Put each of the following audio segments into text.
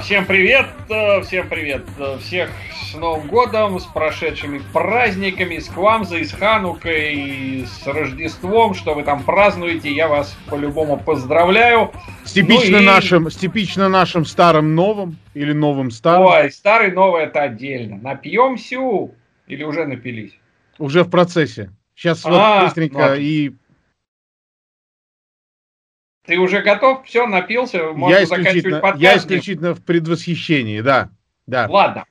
всем привет, э, всем привет, э, всех с Новым годом, с прошедшими праздниками, с Квамзой, с Ханукой, с Рождеством, что вы там празднуете, я вас по-любому поздравляю. С типично, ну и... нашим, с типично нашим старым новым или новым старым? Ой, старый новый это отдельно. Напьемся или уже напились? Уже в процессе. Сейчас а, вот быстренько ну, и ты уже готов? Все, напился? Можно я заканчивать подкаст? Я исключительно в предвосхищении, да. да. Ладно.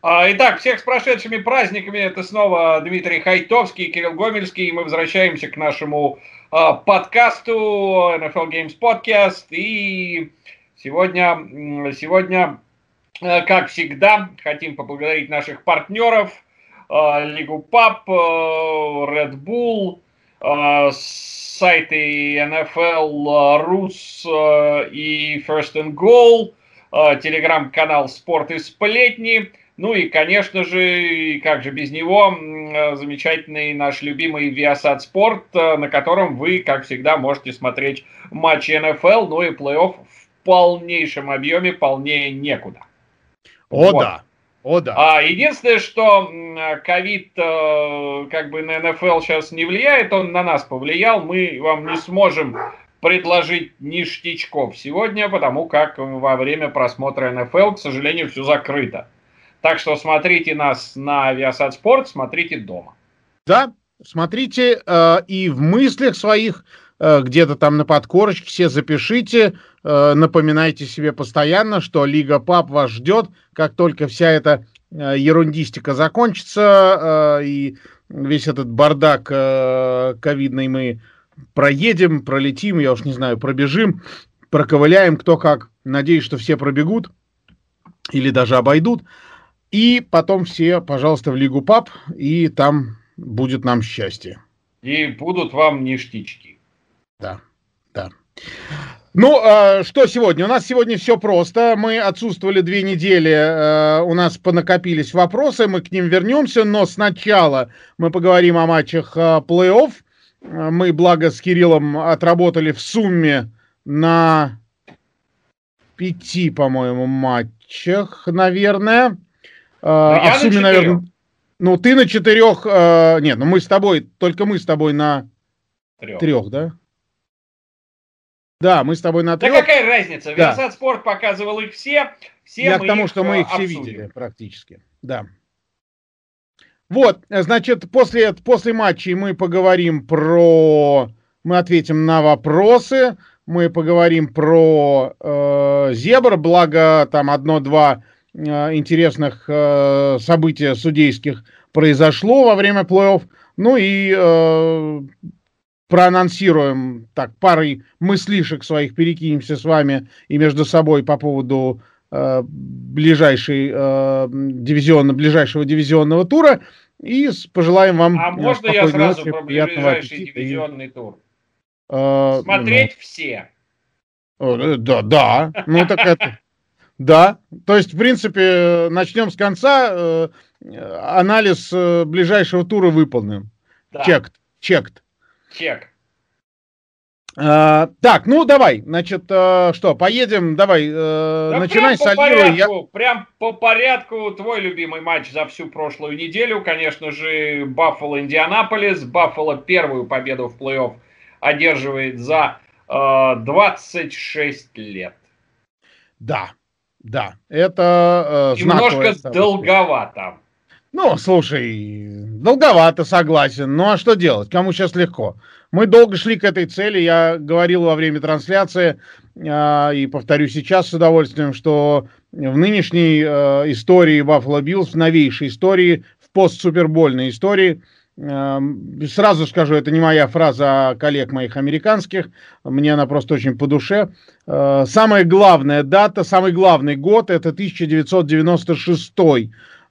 А, итак, всех с прошедшими праздниками. Это снова Дмитрий Хайтовский, Кирилл Гомельский. Мы возвращаемся к нашему а, подкасту NFL Games Podcast. И сегодня, сегодня, э, как всегда, хотим поблагодарить наших партнеров. А, Лигу Пап, Red Bull, сайты NFL Рус э, и First and Goal, телеграм-канал Спорт и Сплетни, ну и, конечно же, как же без него, замечательный наш любимый Viasat Спорт, на котором вы, как всегда, можете смотреть матчи NFL, ну и плей-офф в полнейшем объеме, полнее некуда. О, вот. да. О, да. А, единственное, что ковид э, как бы на НФЛ сейчас не влияет, он на нас повлиял. Мы вам не сможем предложить ништячков сегодня, потому как во время просмотра НФЛ, к сожалению, все закрыто. Так что смотрите нас на Viasat Sport, смотрите дома. Да, смотрите э, и в мыслях своих где-то там на подкорочке все запишите, э, напоминайте себе постоянно, что Лига Пап вас ждет, как только вся эта э, ерундистика закончится э, и весь этот бардак э, ковидный мы проедем, пролетим, я уж не знаю, пробежим, проковыляем, кто как. Надеюсь, что все пробегут или даже обойдут. И потом все, пожалуйста, в Лигу Пап, и там будет нам счастье. И будут вам ништячки. Да, да. Ну, э, что сегодня? У нас сегодня все просто. Мы отсутствовали две недели, э, у нас понакопились вопросы, мы к ним вернемся, но сначала мы поговорим о матчах э, плей-офф. Мы, благо, с Кириллом отработали в сумме на пяти, по-моему, матчах, наверное. Ну, а в сумме, наверное... Ну, ты на четырех... Э, нет, ну мы с тобой, только мы с тобой на трех, трех да? Да, мы с тобой на трех. Да какая разница? Да. Viasat Спорт показывал их все. все Я к тому, что мы их обсудим. все видели практически. Да. Вот, значит, после, после матчей мы поговорим про... Мы ответим на вопросы, мы поговорим про э, Зебр, благо там одно-два э, интересных э, события судейских произошло во время плей-офф. Ну и э, проанонсируем, так, парой мыслишек своих перекинемся с вами и между собой по поводу э, ближайшей, э, дивизион, ближайшего дивизионного тура и пожелаем вам А можно я сразу ночи, про ближайший дивизионный и... тур? Э, Смотреть ну, все. Э, да, да. Ну так это... Да, то есть, в принципе, начнем с конца. Э, анализ э, ближайшего тура выполнен. Да. Чект, чект. Чек. А, так, ну давай, значит, а, что, поедем, давай, а, да начинай с Порядку, я... Прям по порядку твой любимый матч за всю прошлую неделю, конечно же, Баффало Индианаполис. Баффало первую победу в плей-офф одерживает за а, 26 лет. Да, да, это э, Немножко долговато. Ну, слушай, долговато, согласен. Ну, а что делать? Кому сейчас легко? Мы долго шли к этой цели. Я говорил во время трансляции э, и повторю сейчас с удовольствием, что в нынешней э, истории Buffalo Bills, в новейшей истории, в постсупербольной истории, Сразу скажу, это не моя фраза, а коллег моих американских. Мне она просто очень по душе. Самая главная дата, самый главный год – это 1996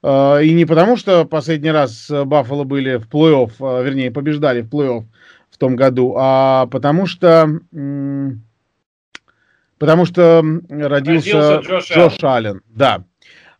и не потому, что последний раз Баффало были в плей-офф, вернее, побеждали в плей-офф в том году, а потому что потому что родился, родился Джош, Джош Аллен. Аллен. Да.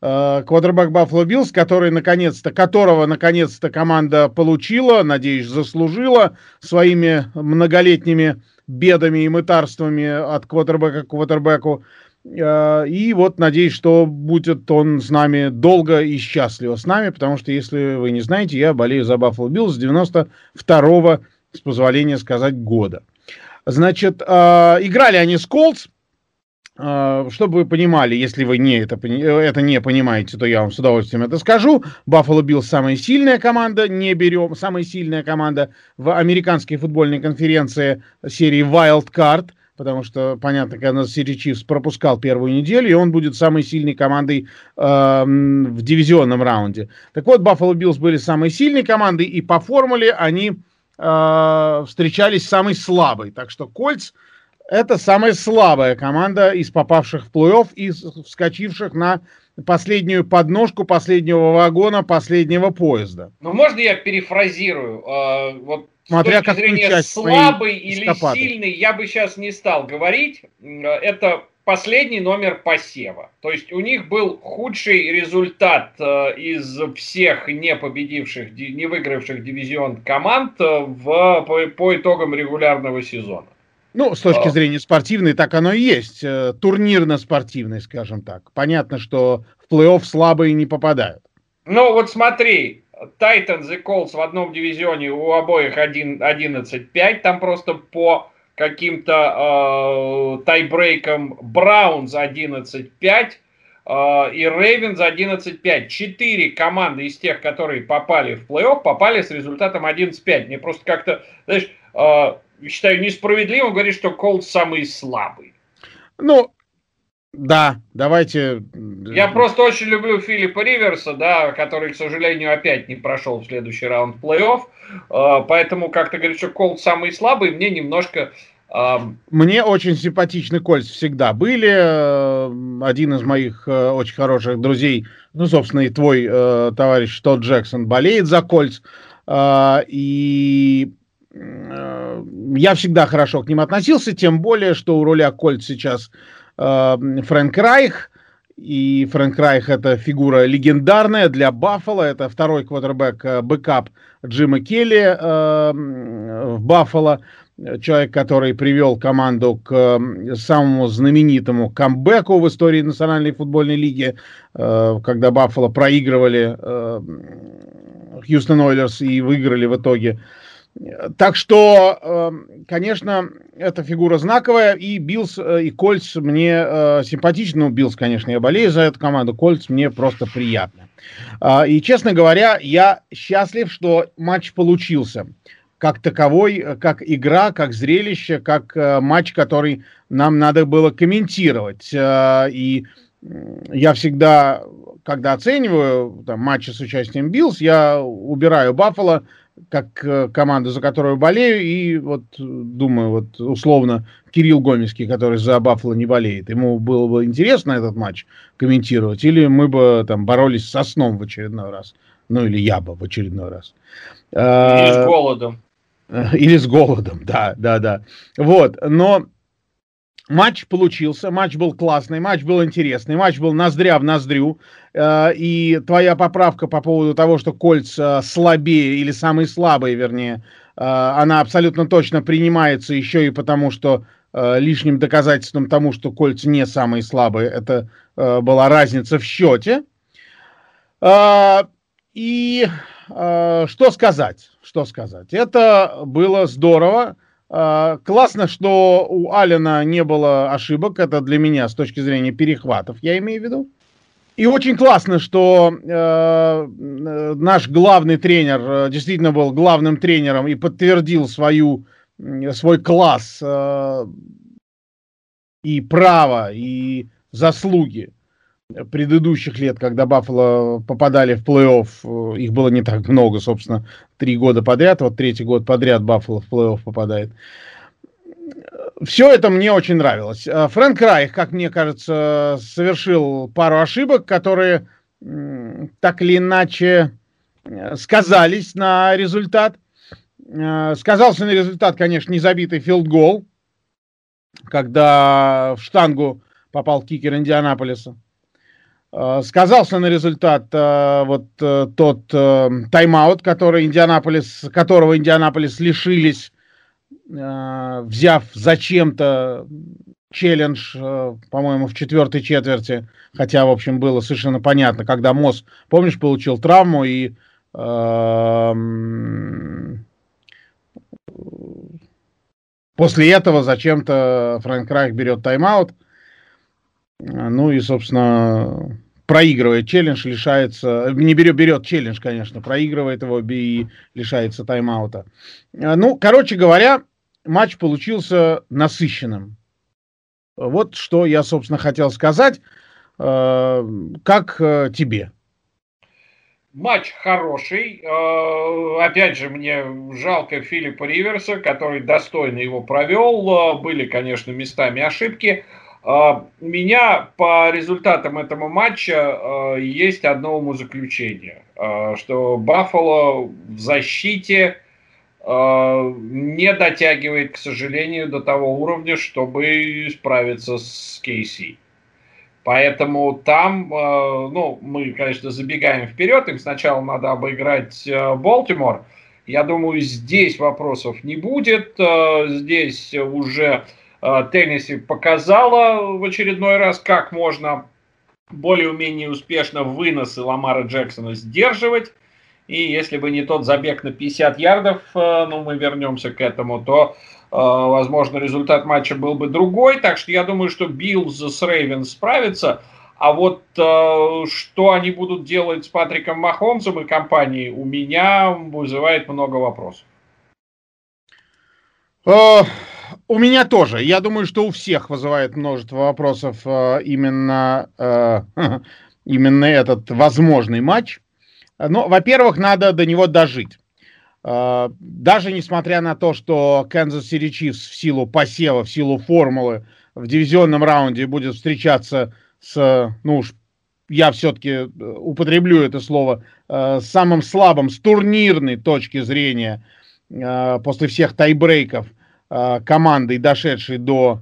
Э, квотербек Баффало Биллс, который наконец-то, которого наконец-то команда получила, надеюсь, заслужила своими многолетними бедами и мытарствами от квотербека к квотербеку. Э, и вот надеюсь, что будет он с нами долго и счастливо с нами, потому что, если вы не знаете, я болею за Баффало Биллс с 92-го, с позволения сказать, года. Значит, э, играли они с Колтс, а, чтобы вы понимали, если вы не это, это не понимаете, то я вам с удовольствием это скажу. Баффало Биллс самая сильная команда, не берем, самая сильная команда в американской футбольной конференции серии Wild Card, потому что, понятно, Канзас-Сити Чифс пропускал первую неделю, и он будет самой сильной командой э, в дивизионном раунде. Так вот, Баффало Биллс были самой сильной командой, и по формуле они э, встречались самой слабой. Так что Колтс это самая слабая команда из попавших в плей-офф и вскочивших на последнюю подножку последнего вагона последнего поезда. Ну, можно я перефразирую? А, вот Смотря с точки зрения слабый или эскапады. сильный, я бы сейчас не стал говорить. Это последний номер посева. То есть у них был худший результат э, из всех не победивших, не выигравших дивизион команд э, в, по, по итогам регулярного сезона. Ну, с точки а. зрения спортивной, так оно и есть. Э, турнирно-спортивной, скажем так. Понятно, что в плей-офф слабые не попадают. Ну, вот смотри, Тайтанс и Колс в одном дивизионе, у обоих 11-5, там просто по каким-то э, тайбрейкам Браунс 11-5 э, и Рейвенс 11-5. Четыре команды из тех, которые попали в плей-офф, попали с результатом 11-5. Мне просто как-то, знаешь, э, считаю несправедливым говорить, что Колд самый слабый. Ну, да, давайте... Я просто очень люблю Филиппа Риверса, да, который, к сожалению, опять не прошел в следующий раунд плей-офф. А, поэтому, как ты говоришь, что Колд самый слабый, мне немножко... Мне очень симпатичны Кольц всегда были. Э, один из моих э, очень хороших друзей, ну, собственно, и твой э, товарищ Тодд Джексон болеет за Кольц. И я всегда хорошо к ним относился, тем более, что у руля Колтс сейчас э, Фрэнк Райх, и Фрэнк Райх это фигура легендарная для Баффала, это второй квотербек, э, backup Джима Келли э, в Баффало, человек, который привел команду к э, самому знаменитому камбэку в истории Национальной футбольной лиги, э, когда Баффало проигрывали э, Хьюстон Ойлерс и выиграли в итоге э, так что, эм, конечно, эта фигура знаковая, и Биллс, э, и Кольц мне э, симпатичны. Ну, Биллс, конечно, я болею за эту команду, Кольц мне просто приятно. А, и, честно говоря, я счастлив, что матч получился как таковой, как игра, как зрелище, как э, матч, который нам надо было комментировать. И я всегда, когда оцениваю там, матчи с участием Биллс, я убираю Баффало, как э, команда, за которую болею, и вот думаю, вот условно Кирилл Гомельский, который за Баффало не болеет, ему было бы интересно этот матч комментировать, или мы бы там боролись со сном в очередной раз, ну или я бы в очередной раз. Или с голодом. Или с голодом, да, да, да. Вот, но Матч получился, матч был классный, матч был интересный, матч был ноздря в ноздрю. Э, и твоя поправка по поводу того, что кольца слабее или самые слабые, вернее, э, она абсолютно точно принимается еще и потому, что э, лишним доказательством тому, что кольца не самые слабые, это была разница в счете. И что сказать? Что сказать? Это было здорово. А, классно, что у Алина не было ошибок. Это для меня с точки зрения перехватов, я имею в виду. И очень классно, что э, наш главный тренер э, действительно был главным тренером и подтвердил свою, свой класс э, и право, и заслуги предыдущих лет, когда Баффало попадали в плей-офф, их было не так много, собственно, три года подряд, вот третий год подряд Баффало в плей-офф попадает. Все это мне очень нравилось. Фрэнк Райх, как мне кажется, совершил пару ошибок, которые так или иначе сказались на результат. Сказался на результат, конечно, незабитый филдгол, когда в штангу попал кикер Индианаполиса. Э, сказался на результат э, вот э, тот тайм-аут, который Индианаполис, которого Индианаполис лишились, взяв зачем-то челлендж, по-моему, в четвертой четверти, хотя, в общем, было совершенно понятно, когда Мосс, помнишь, получил травму и после этого зачем-то Фрэнк Райх берет тайм-аут, ну и, собственно, проигрывает челлендж, лишается, не берет, берет челлендж, конечно, проигрывает его и лишается тайм-аута. А, ну, короче говоря, матч получился насыщенным. Вот что я, собственно, хотел сказать. А, как э, тебе? Матч хороший. Опять же, мне жалко Филиппа Риверса, который достойно его провел. Были, конечно, местами ошибки. А, меня по результатам этого матча а, есть одно умозаключение, а, что Баффало в защите не дотягивает, к сожалению, до того уровня, чтобы справиться с Кейси. Поэтому там, ну, мы, конечно, забегаем вперед, им сначала надо обыграть Балтимор. Я думаю, здесь вопросов не будет. Здесь уже Э, Тенниси показала в очередной раз, как можно более-менее успешно выносы Ламара Джексона сдерживать. И если бы не тот забег на 50 ярдов, э, ну, мы вернемся к этому, то, э, возможно, результат матча был бы другой. Так что я думаю, что Биллз с Рейвен справится. А вот что они будут делать с Патриком Махомсом и компанией, у меня вызывает много вопросов. У меня тоже. Я думаю, что у всех вызывает множество вопросов э, именно, э, именно этот возможный матч. Но, во-первых, надо до него дожить. Э, даже несмотря на то, что Kansas City Chiefs в силу посева, в силу формулы в дивизионном раунде будет встречаться с, ну уж я все-таки употреблю это слово, с самым слабым с турнирной точки зрения после всех тайбрейков – Э, командой, дошедшей до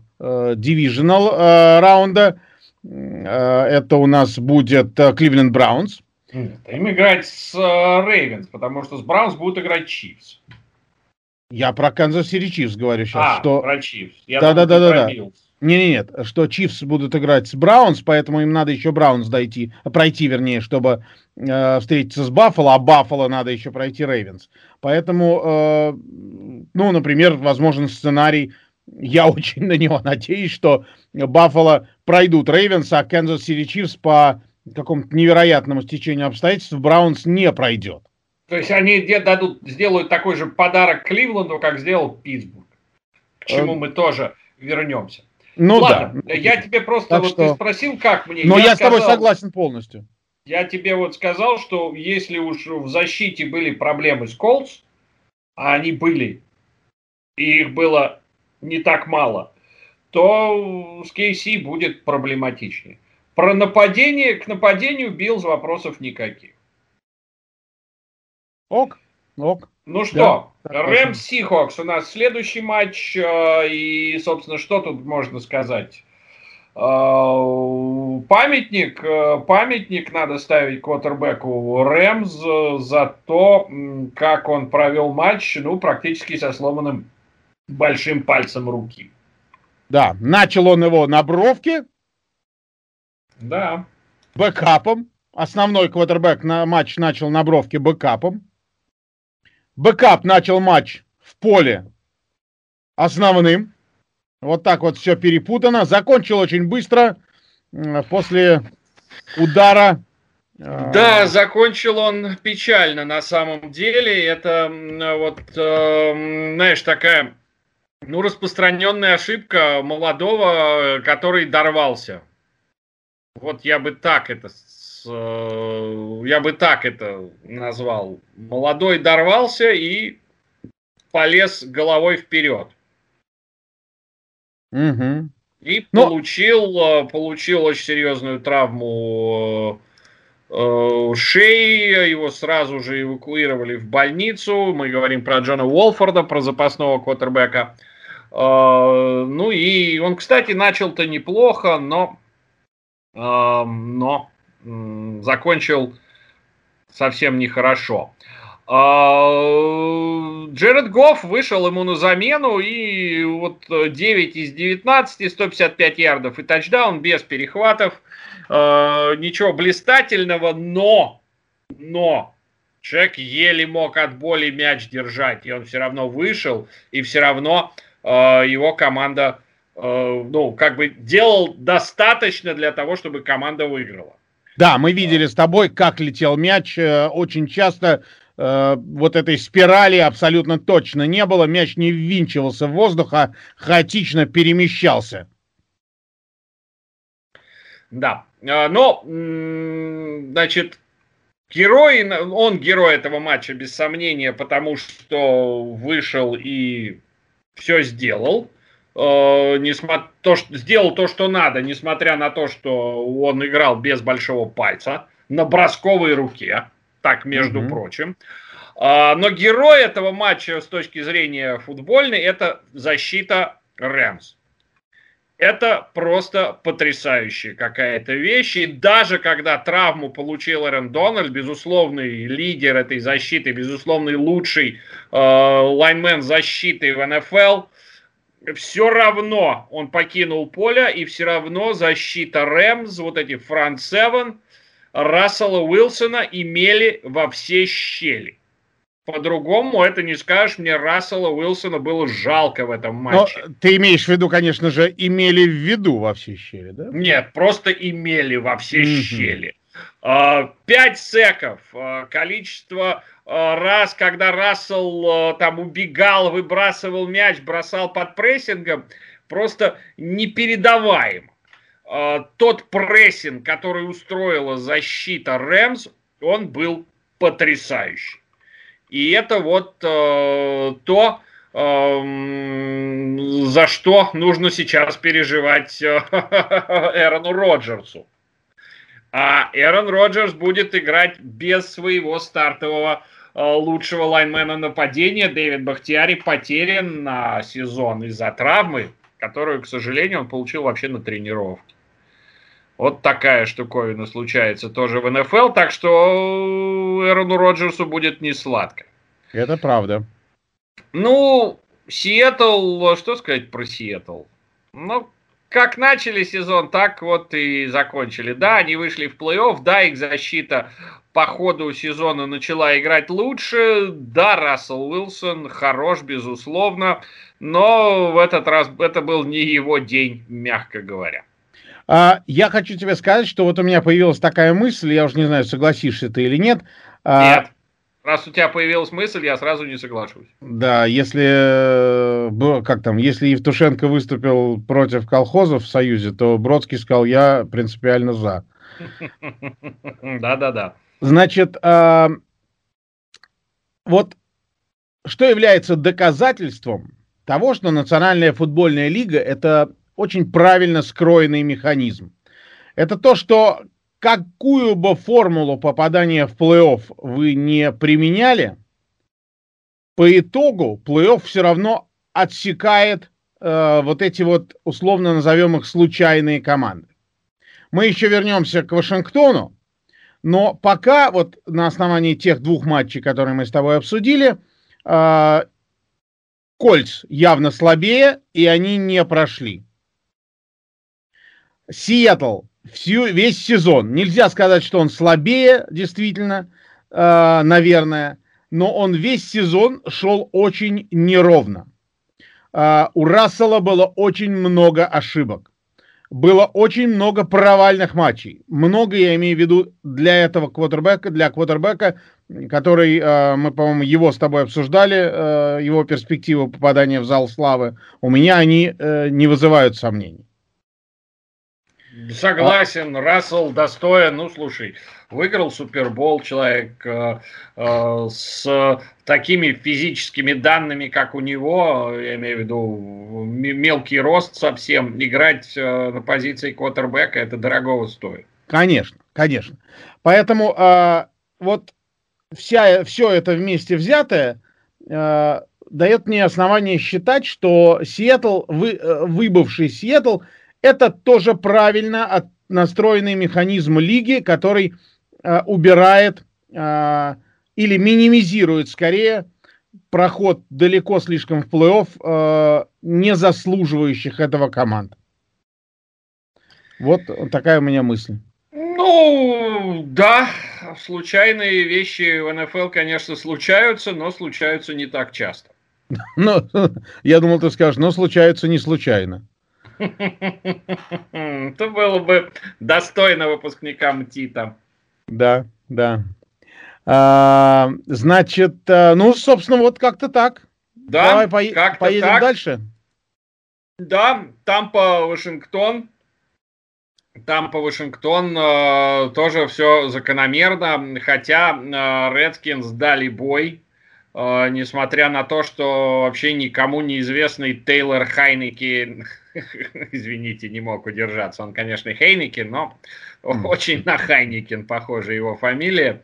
divisional э, э, раунда. Это у нас будет Кливленд Браунс. Им играть с Рейвенс, потому что с Браунс будут играть Чивс. Я про Канзас Сити Чивс говорю сейчас. А, что... про Чивс. Да, да, да, да, да. Не, не, нет, что Чивс будут играть с Браунс, поэтому им надо еще Браунс дойти, пройти, вернее, чтобы э, встретиться с Баффало, а Баффало надо еще пройти Рейвенс. Поэтому, э, ну, например, возможен сценарий, я очень на него надеюсь, что Баффало пройдут Рейвенс, а Канзас Сити Чивс по какому-то невероятному стечению обстоятельств Браунс не пройдет. То есть они дадут, сделают такой же подарок Кливленду, как сделал Питтсбург. К чему э, мы тоже вернемся. Ну Ладно, да. Я тебе просто так вот что... ты спросил, как мне. Но я, я сказал, с тобой согласен полностью. Я тебе вот сказал, что если уж в защите были проблемы с Колдс, а они были, и их было не так мало, то с Кейси будет проблематичнее. Про нападение, к нападению Биллз вопросов никаких. Ок, ок. Ну что, да, Рэм Сихокс у нас следующий матч. Э, и, собственно, что тут можно сказать? Э, памятник, э, памятник надо ставить квотербеку Рэмс за то, как он провел матч, ну, практически со сломанным большим пальцем руки. Да, начал он его на бровке. Да. Бэкапом. Основной квотербек на матч начал на бровке бэкапом. Бэкап начал матч в поле основным. Вот так вот все перепутано. Закончил очень быстро после удара. Да, закончил он печально на самом деле. Это вот, э, знаешь, такая ну, распространенная ошибка молодого, который дорвался. Вот я бы так это э, я бы так это назвал. Молодой дорвался и полез головой вперед. Угу. И Но... получил, э, получил очень серьезную травму э, шеи, его сразу же эвакуировали в больницу. Мы говорим про Джона Уолфорда, про запасного квотербека. Ну и он, кстати, начал-то неплохо, но но закончил совсем нехорошо. А, Джеред Гофф вышел ему на замену, и вот 9 из 19, 155 ярдов и тачдаун без перехватов. А, ничего блистательного, но, но человек еле мог от боли мяч держать, и он все равно вышел, и все равно а, его команда Э, ну, как бы делал достаточно для того, чтобы команда выиграла. Да, мы видели с тобой, как летел мяч. Э, очень часто э, вот этой спирали абсолютно точно не было. Мяч не ввинчивался в воздух, а хаотично перемещался. Да, но, значит, герой, он герой этого матча без сомнения, потому что вышел и все сделал э, то, что, сделал то, что надо, несмотря на то, что он играл без большого пальца, на бросковой руке, так между mm-hmm. прочим. Э, но герой этого матча с точки зрения футбольной это защита Рэмс. Это просто потрясающая какая-то вещь. И даже когда травму получил Эрен Дональд, безусловный лидер этой защиты, безусловный лучший э, лайнмен защиты в НФЛ, все равно он покинул поле, и все равно защита Рэмс, вот эти фронт Севен, Рассела Уилсона имели во все щели. По-другому это не скажешь, мне Рассела Уилсона было жалко в этом матче. Но ты имеешь в виду, конечно же, имели в виду во все щели, да? Нет, просто имели во все mm-hmm. щели. А, пять секов, а, количество а, раз, когда Рассел там убегал, выбрасывал мяч, бросал под прессингом, просто непередаваем. Тот прессинг, который устроила защита Рэмс, он был потрясающий. И это вот то, за что нужно сейчас переживать Эрону Роджерсу. А Эрон Роджерс будет играть без своего стартового э, лучшего лайнмена нападения. Дэвид Бахтиари потерян на сезон из-за травмы, которую, к сожалению, он получил вообще на тренировке. Вот такая штуковина случается тоже в НФЛ, так что Эрону Роджерсу будет не сладко. Это правда. Ну, Сиэтл, что сказать про Сиэтл? Ну, как начали сезон, так вот и закончили. Да, они вышли в плей-офф, да, их защита по ходу сезона начала играть лучше. Да, Рассел Уилсон хорош, безусловно, но в этот раз это был не его день, мягко говоря. А, я хочу тебе сказать, что вот у меня появилась такая мысль, я уже не знаю, согласишься ты или нет. А, нет. Раз у тебя появилась мысль, я сразу не соглашусь. Да, если э, как там, если Евтушенко выступил против колхозов в Союзе, то Бродский сказал, я принципиально за. Да-да-да. Значит, а, вот что является доказательством того, что Национальная футбольная лига это очень правильно скроенный механизм. Это то, что какую бы формулу попадания в плей-офф вы не применяли, по итогу плей-офф все равно отсекает э, вот эти вот, условно назовем их, случайные команды. Мы еще вернемся к Вашингтону, но пока вот на основании тех двух матчей, которые мы с тобой обсудили, э, Кольц явно слабее, и они не прошли. Сиэтл всю, весь сезон. Нельзя сказать, что он слабее, действительно, э, наверное, но он весь сезон шел очень неровно. Э, у Рассела было очень много ошибок. Было очень много провальных матчей. Много, я имею в виду, для этого квотербека, для квотербека, который, э, мы, по-моему, его с тобой обсуждали, э, его перспективы попадания в зал славы. У меня они э, не вызывают сомнений. Согласен, а... Рассел достоин. Ну, слушай, выиграл Супербол человек э, э, с такими физическими данными, как у него, я имею в виду мелкий рост совсем, играть э, на позиции квотербека, это дорогого стоит. Конечно, конечно. Поэтому э, вот вся, все это вместе взятое э, дает мне основание считать, что Сиэтл, вы, э, выбывший Сиэтл, это тоже правильно настроенный механизм лиги, который э, убирает э, или минимизирует скорее проход далеко слишком в плей-офф э, не заслуживающих этого команд. Вот такая у меня мысль. Ну, да, случайные вещи в НФЛ, конечно, случаются, но случаются не так часто. Ну, я думал, ты скажешь, но случаются не случайно. Это было бы достойно выпускникам ТИТа. Да, да. А, значит, э, ну, собственно, вот как-то так. Да, Давай по- как поедем так. дальше. Да, Тампа, Вашингтон. Тампа, Вашингтон э, тоже все закономерно, хотя э, Редскинс дали бой несмотря на то, что вообще никому неизвестный Тейлор Хайнеки, извините, не мог удержаться, он, конечно, Хейнекен, но очень на Хайнекен похожа его фамилия.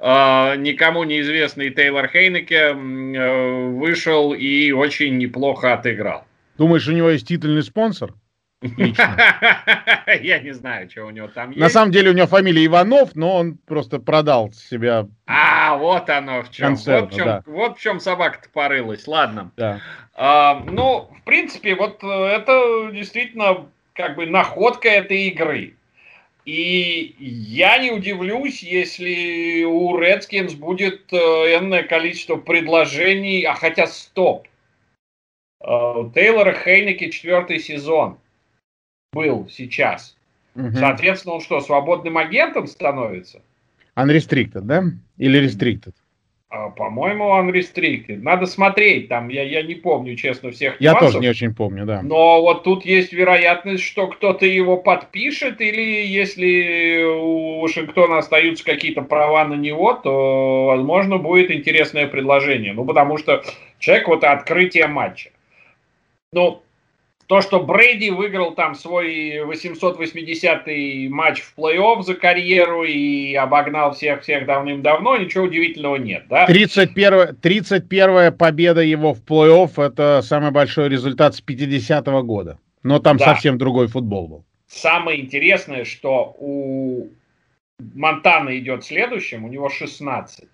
Uh, никому неизвестный Тейлор Хейнеке uh, вышел и очень неплохо отыграл. Думаешь, у него есть титульный спонсор? Я не знаю, что у него там есть. На самом деле у него фамилия Иванов, но он просто продал себя. А, вот оно в чем. Вот, в чем да. вот в чем собака-то порылась. Ладно. Да. А, ну, в принципе, вот э, это действительно как бы находка этой игры. И я не удивлюсь, если у Redskins будет э, энное количество предложений, а хотя стоп. Э, Тейлора Хейнеки четвертый сезон был сейчас. Угу. Соответственно, он что, свободным агентом становится? Unrestricted, да? Или restricted? А, по-моему, unrestricted. Надо смотреть там, я, я не помню, честно, всех Я нюансов. тоже не очень помню, да. Но вот тут есть вероятность, что кто-то его подпишет, или если у Вашингтона остаются какие-то права на него, то, возможно, будет интересное предложение. Ну, потому что человек вот открытие матча. Ну, то, что Брейди выиграл там свой 880-й матч в плей-офф за карьеру и обогнал всех-всех давным-давно, ничего удивительного нет, да? 31, 31 победа его в плей-офф – это самый большой результат с 50-го года. Но там да. совсем другой футбол был. Самое интересное, что у Монтана идет следующим, у него 16.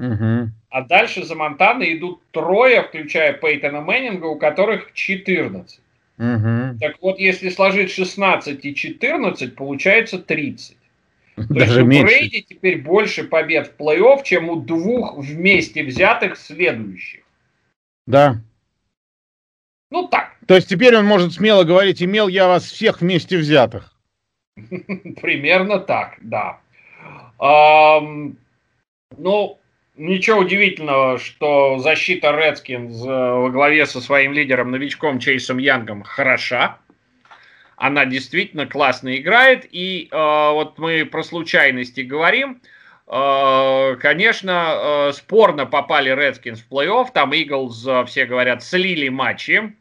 Угу. А дальше за Монтаной идут трое, включая Пейтона Мэннинга, у которых 14. Угу. Так вот, если сложить 16 и 14, получается 30. То Даже есть у меньше. Брейди теперь больше побед в плей-офф, чем у двух вместе взятых следующих. Да. Ну так. То есть теперь он может смело говорить, имел я вас всех вместе взятых. Примерно так, да. Ну, Ничего удивительного, что защита Редскинс во главе со своим лидером, новичком Чейсом Янгом хороша. Она действительно классно играет. И э, вот мы про случайности говорим. Э, конечно, э, спорно попали Редскинс в плей-офф. Там Иглз, э, все говорят, слили матчи,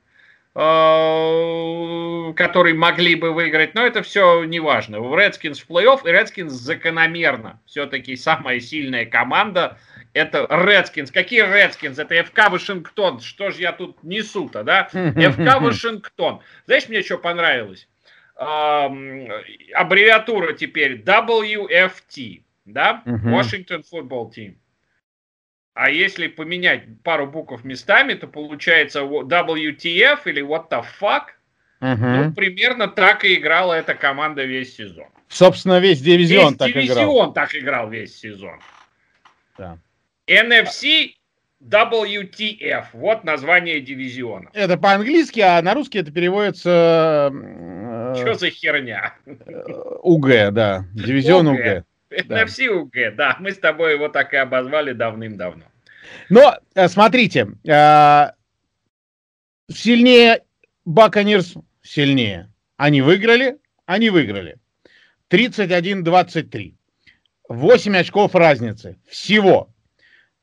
э, которые могли бы выиграть. Но это все не важно. Редскинс в плей-офф. И Редскинс закономерно все-таки самая сильная команда – это Редскинс. Какие Редскинс? Это ФК Вашингтон. Что же я тут несу-то, да? ФК Вашингтон. Знаешь, мне что понравилось? аббревиатура теперь WFT, да? Washington Football Team. А если поменять пару букв местами, то получается WTF или What the fuck. Ну, примерно так и играла эта команда весь сезон. Собственно, весь дивизион весь так дивизион играл. дивизион так играл весь сезон. Да. NFC WTF. Вот название дивизиона. Это по-английски, а на русский это переводится... Э, Что за херня? УГ, да. Дивизион УГ. NFC УГ, да. Мы с тобой его так и обозвали давным-давно. Но, э, смотрите, э, сильнее Баконерс, сильнее. Они выиграли, они выиграли. 31-23. 8 очков разницы. Всего.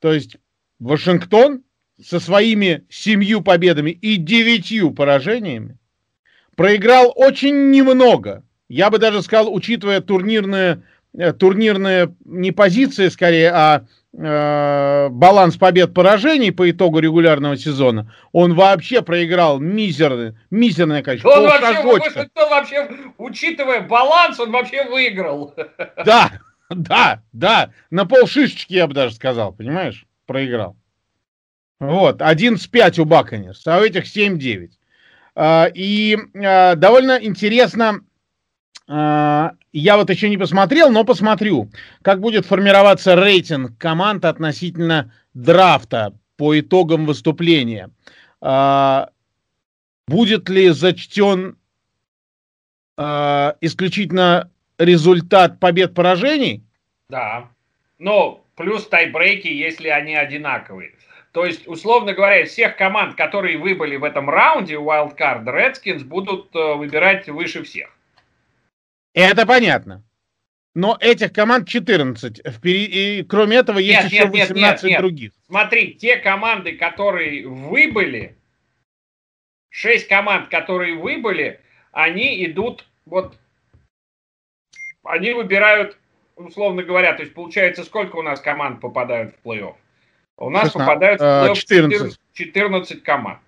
То есть Вашингтон со своими семью победами и девятью поражениями проиграл очень немного. Я бы даже сказал, учитывая турнирные, э, турнирные не позиции скорее, а э, баланс побед-поражений по итогу регулярного сезона, он вообще проиграл мизерное, мизерное количество. Он вообще, он вообще, учитывая баланс, он вообще выиграл. Да, да, да, на полшишечки я бы даже сказал, понимаешь, проиграл. Вот, 11-5 у Баконерс, а у этих 7-9. А, и а, довольно интересно, а, я вот еще не посмотрел, но посмотрю, как будет формироваться рейтинг команд относительно драфта по итогам выступления. Будет ли зачтен исключительно результат побед-поражений? Да. Ну, плюс тайбрейки, если они одинаковые. То есть, условно говоря, из всех команд, которые выбыли в этом раунде Wildcard, Redskins будут э, выбирать выше всех. Это понятно. Но этих команд 14. И кроме этого есть нет, еще нет, 18 нет, нет, других. Смотри, те команды, которые выбыли, 6 команд, которые выбыли, они идут, вот, они выбирают, условно говоря, то есть получается, сколько у нас команд попадают в плей-офф? У нас 16, попадают в 14. 14 команд.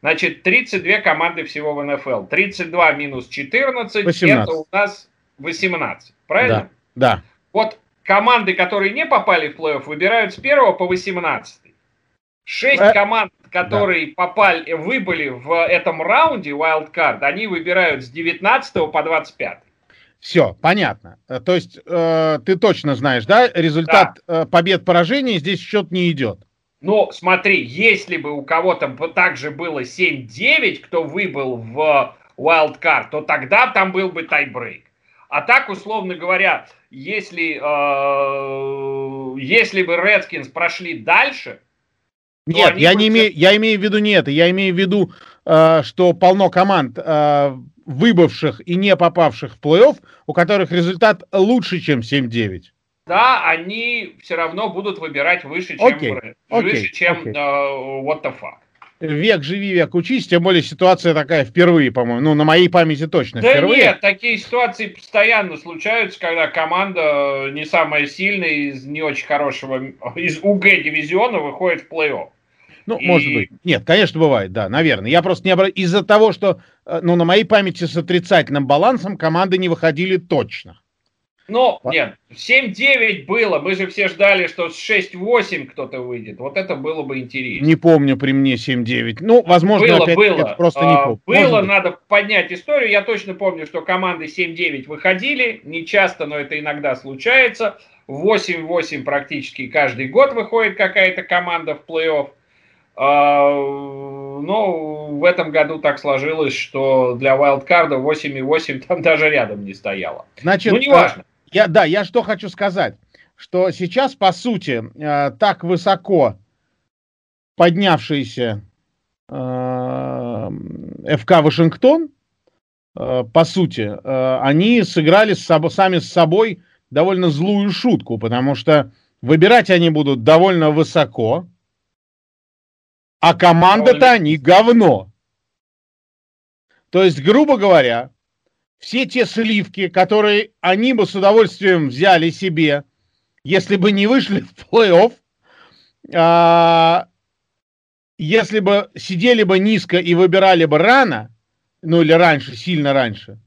Значит, 32 команды всего в НФЛ. 32 минус 14, 18. это у нас 18. Правильно? Да. да. Вот команды, которые не попали в плей-офф, выбирают с 1 по 18. Шесть э, команд, которые да. попали, выбыли в этом раунде wildcard, они выбирают с 19 по 25. Все, понятно. Э, то есть э, ты точно знаешь, да, результат да. Э, побед-поражений здесь счет не идет. Ну, смотри, если бы у кого-то также было 7-9, кто выбыл в wildcard, то тогда там был бы тайбрейк. А так, условно говоря, если, э, если бы Redskins прошли дальше... Нет, я, бы... не имею, я имею в виду не это. Я имею в виду, э, что полно команд э, выбывших и не попавших в плей-офф, у которых результат лучше, чем 7-9. Да, они все равно будут выбирать выше, чем, okay. выше, чем okay. Uh, what the fuck. Век живи, век учись, тем более ситуация такая впервые, по-моему. Ну, на моей памяти точно да впервые. нет, такие ситуации постоянно случаются, когда команда не самая сильная из не очень хорошего, из УГ дивизиона выходит в плей-офф. Ну, и... может быть. Нет, конечно, бывает, да, наверное. Я просто не обра... Из-за того, что, э, ну, на моей памяти с отрицательным балансом команды не выходили точно. Ну, вот. нет, 7-9 было. Мы же все ждали, что с 6-8 кто-то выйдет. Вот это было бы интересно. Не помню при мне 7-9. Ну, возможно, было, опять было. просто не а, помню. Было, надо поднять историю. Я точно помню, что команды 7-9 выходили. Не часто, но это иногда случается. 8-8 практически каждый год выходит какая-то команда в плей-офф. А, ну, в этом году так сложилось, что для вайлдкарда 8,8 там даже рядом не стояло. Значит, ну, неважно. Я, да, я что хочу сказать, что сейчас, по сути, э, так высоко поднявшийся э, ФК Вашингтон, э, по сути, они сыграли с собой, сами с собой довольно злую шутку, потому что выбирать они будут довольно высоко, а команда-то они говно. То есть, грубо говоря, все те сливки, которые они бы с удовольствием взяли себе, если бы не вышли в плей-офф, а, если бы сидели бы низко и выбирали бы рано, ну или раньше, сильно раньше,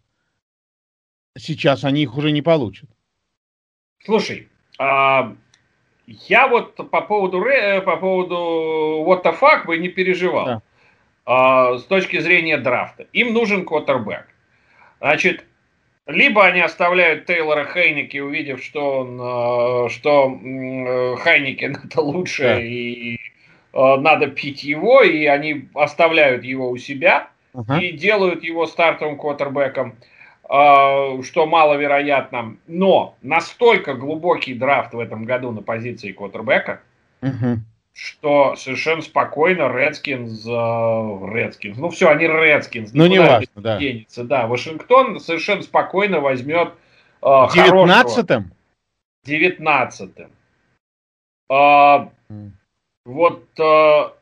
сейчас они их уже не получат. Слушай, а, я вот по поводу, э, по поводу what the fuck бы не переживал. Да. А, с точки зрения драфта. Им нужен квотербек. Значит, либо они оставляют Тейлора Хайники, увидев, что, он, э, что э, Хайникен это лучше, да. и надо пить его, и они оставляют его у себя uh-huh. и делают его стартовым квотербеком. А, что маловероятно. Но настолько глубокий драфт в этом году на позиции квотербека, угу. что совершенно спокойно Редскинс, Редскинс, ну все, они Редскинс. Ну не важно, да. Денется, да. Вашингтон совершенно спокойно возьмет э, Девятнадцатым? Девятнадцатым. А, вот а,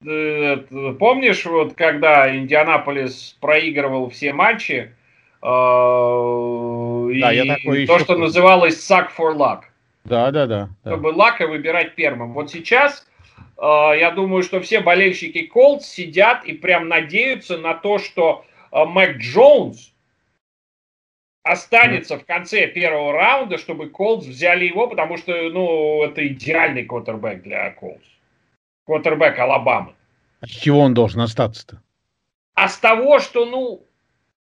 помнишь, вот когда Индианаполис проигрывал все матчи, да, и я такой то, что помню. называлось suck for luck. Да, да, да. Чтобы да. лака выбирать первым. Вот сейчас я думаю, что все болельщики Колд сидят и прям надеются на то, что Мэг Джонс останется в конце первого раунда, чтобы Колдс взяли его, потому что, ну, это идеальный квотербек для Колдс. Квотербек Алабамы. А с чего он должен остаться-то? А с того, что, ну,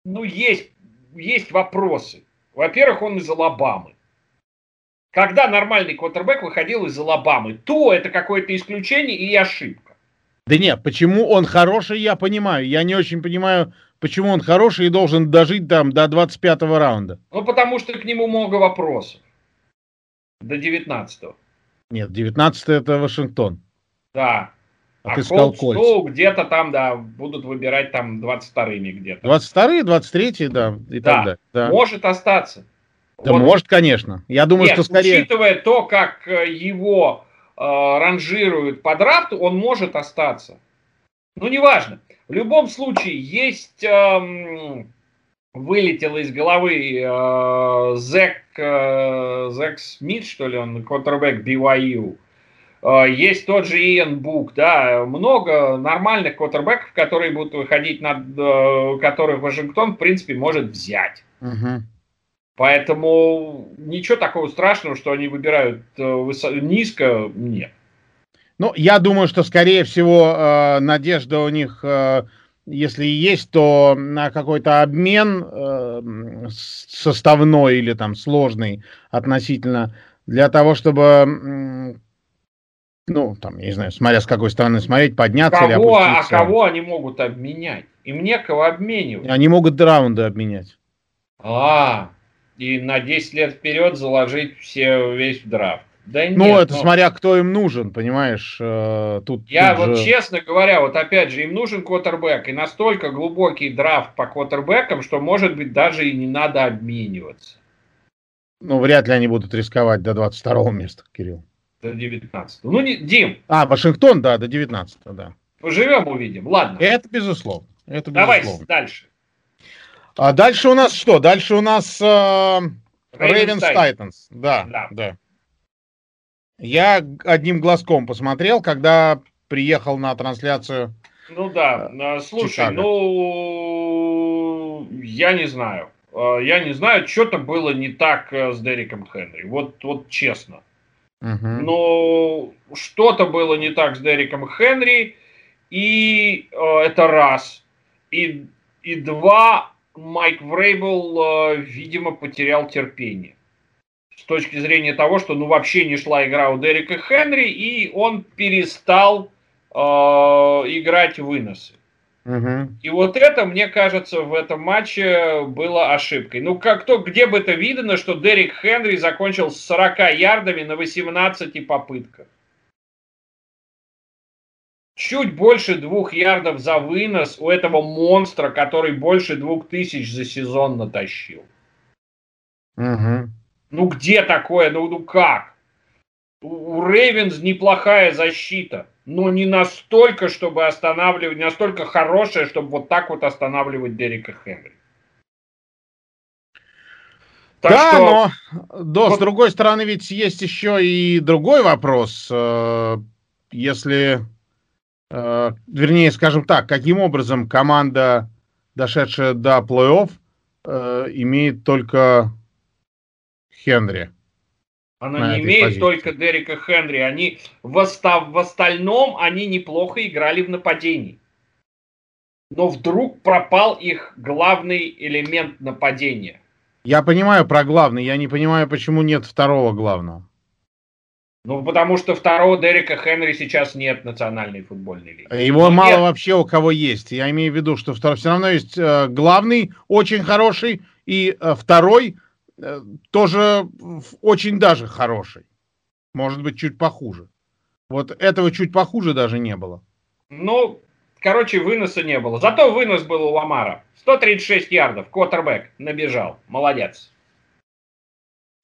ну есть, есть вопросы. Во-первых, он из Алабамы. Когда нормальный квотербек выходил из Алабамы, то это какое-то исключение и ошибка. Да нет, почему он хороший, я понимаю. Я не очень понимаю, почему он хороший и должен дожить там до 25-го раунда. Ну, потому что к нему много вопросов. До 19-го. Нет, 19 это Вашингтон. Да. А, а ты сказал Кольц. Ну, где-то там, да, будут выбирать там 22-ми где-то. 22-е, 23-е, да, и да. так далее. Да. Может остаться. Да вот. может, конечно. Я думаю, Нет, что скорее... учитывая то, как э, его э, ранжируют по драфту, он может остаться. Ну, неважно. В любом случае, есть... Эм, вылетело из головы э, Зек, э, Зек Смит, что ли, он, квотербек BYU. Э, есть тот же Иэн Бук, да, много нормальных квотербеков, которые будут выходить, на, э, которых Вашингтон, в принципе, может взять. Угу. Поэтому ничего такого страшного, что они выбирают э, низко, нет. Ну, я думаю, что, скорее всего, э, надежда у них, если и есть, то на какой-то обмен составной или там сложный относительно, для того, чтобы, ну, там, я не знаю, смотря с какой стороны смотреть, подняться кого, или а опуститься. А кого они могут обменять? Им некого обменивать. Они могут раунды обменять. А, и на 10 лет вперед заложить все, весь драфт. Да ну, нет, это но... смотря кто им нужен, понимаешь, э, тут... Я тут вот же... честно говоря, вот опять же, им нужен квотербек, и настолько глубокий драфт по квотербекам, что, может быть, даже и не надо обмениваться. Ну, вряд ли они будут рисковать до 22 места, Кирилл. До 19 Ну, не, Дим. А, Вашингтон, да, до 19 да. Поживем, увидим. Ладно. Это безусловно. Это Давай дальше. А дальше у нас что? Дальше у нас э, Ravens Titans. Да, да, да. Я одним глазком посмотрел, когда приехал на трансляцию. Ну да, э, слушай, Чикаго. ну я не знаю. Э, я не знаю, что-то было не так э, с Дериком Хенри. Вот, вот честно. Но что-то было не так с Дериком Хенри. И э, это раз. И, и два, Майк Врейбл, э, видимо, потерял терпение с точки зрения того, что ну вообще не шла игра у Дерека Хенри, и он перестал э, играть выносы. Угу. И вот это, мне кажется, в этом матче было ошибкой. Ну, как то, где бы это видно, что Дерек Хенри закончил с 40 ярдами на 18 попытках. Чуть больше двух ярдов за вынос у этого монстра, который больше двух тысяч за сезон натащил. Угу. Ну где такое? Ну, ну как? У Рейвенс неплохая защита, но не настолько, чтобы останавливать, не настолько хорошая, чтобы вот так вот останавливать Дерека Хенри. Так да, что... но да, вот... с другой стороны ведь есть еще и другой вопрос. Э, если, э, вернее, скажем так, каким образом команда, дошедшая до плей-офф, э, имеет только Хенри. Она не имеет позиции. только Дерека Хенри. Они в, оста- в остальном они неплохо играли в нападении. Но вдруг пропал их главный элемент нападения. Я понимаю про главный, я не понимаю, почему нет второго главного. Ну, потому что второго Дерека Хенри сейчас нет в национальной футбольной лиге. Его ну, мало нет. вообще у кого есть. Я имею в виду, что второй, все равно есть э, главный, очень хороший, и э, второй тоже очень даже хороший. Может быть, чуть похуже. Вот этого чуть похуже даже не было. Ну, короче, выноса не было. Зато вынос был у Ламара. 136 ярдов, квотербек набежал. Молодец.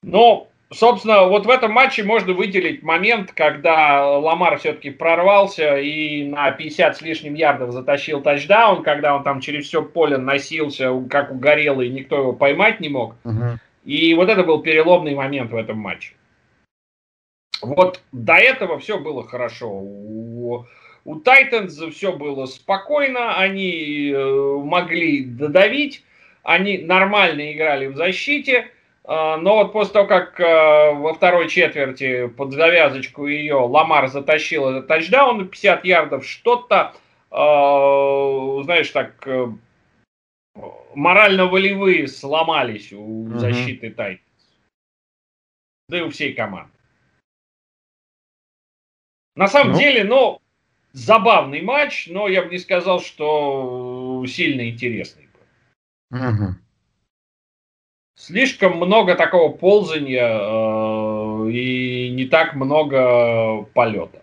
Ну, собственно, вот в этом матче можно выделить момент, когда Ламар все-таки прорвался и на 50 с лишним ярдов затащил тачдаун, когда он там через все поле носился, как угорелый, никто его поймать не мог. Угу. И вот это был переломный момент в этом матче. Вот до этого все было хорошо. У, у Titans все было спокойно, они э, могли додавить, они нормально играли в защите, э, но вот после того, как э, во второй четверти под завязочку ее Ламар затащил этот тачдаун на 50 ярдов, что-то, э, знаешь, так морально-волевые сломались у uh-huh. защиты Titans. Да и у всей команды. На самом ну. деле, ну, забавный матч, но я бы не сказал, что сильно интересный был. Угу. Слишком много такого ползания э, и не так много полета.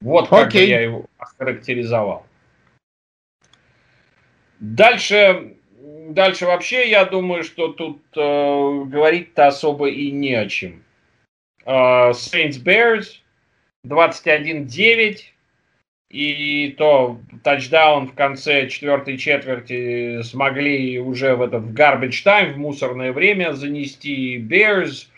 Вот как Окей. бы я его охарактеризовал. Дальше, дальше вообще я думаю, что тут э, говорить-то особо и не о чем. Э, Saints Bears 21-9. И то тачдаун в конце четвертой четверти смогли уже в этот в garbage time, в мусорное время занести Bears.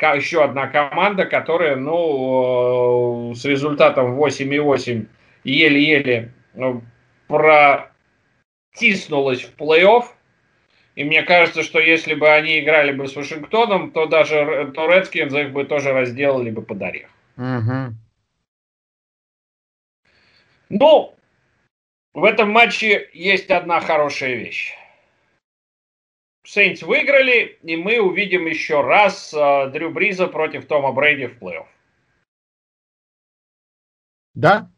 Еще одна команда, которая, ну, с результатом 8,8 еле-еле ну, протиснулась в плей-офф. И мне кажется, что если бы они играли бы с Вашингтоном, то даже то Редскинс их бы тоже разделали бы под орех. Угу. Ну, в этом матче есть одна хорошая вещь. Сейнтс выиграли, и мы увидим еще раз э, Дрю Бриза против Тома Брейди в плей-офф. Да,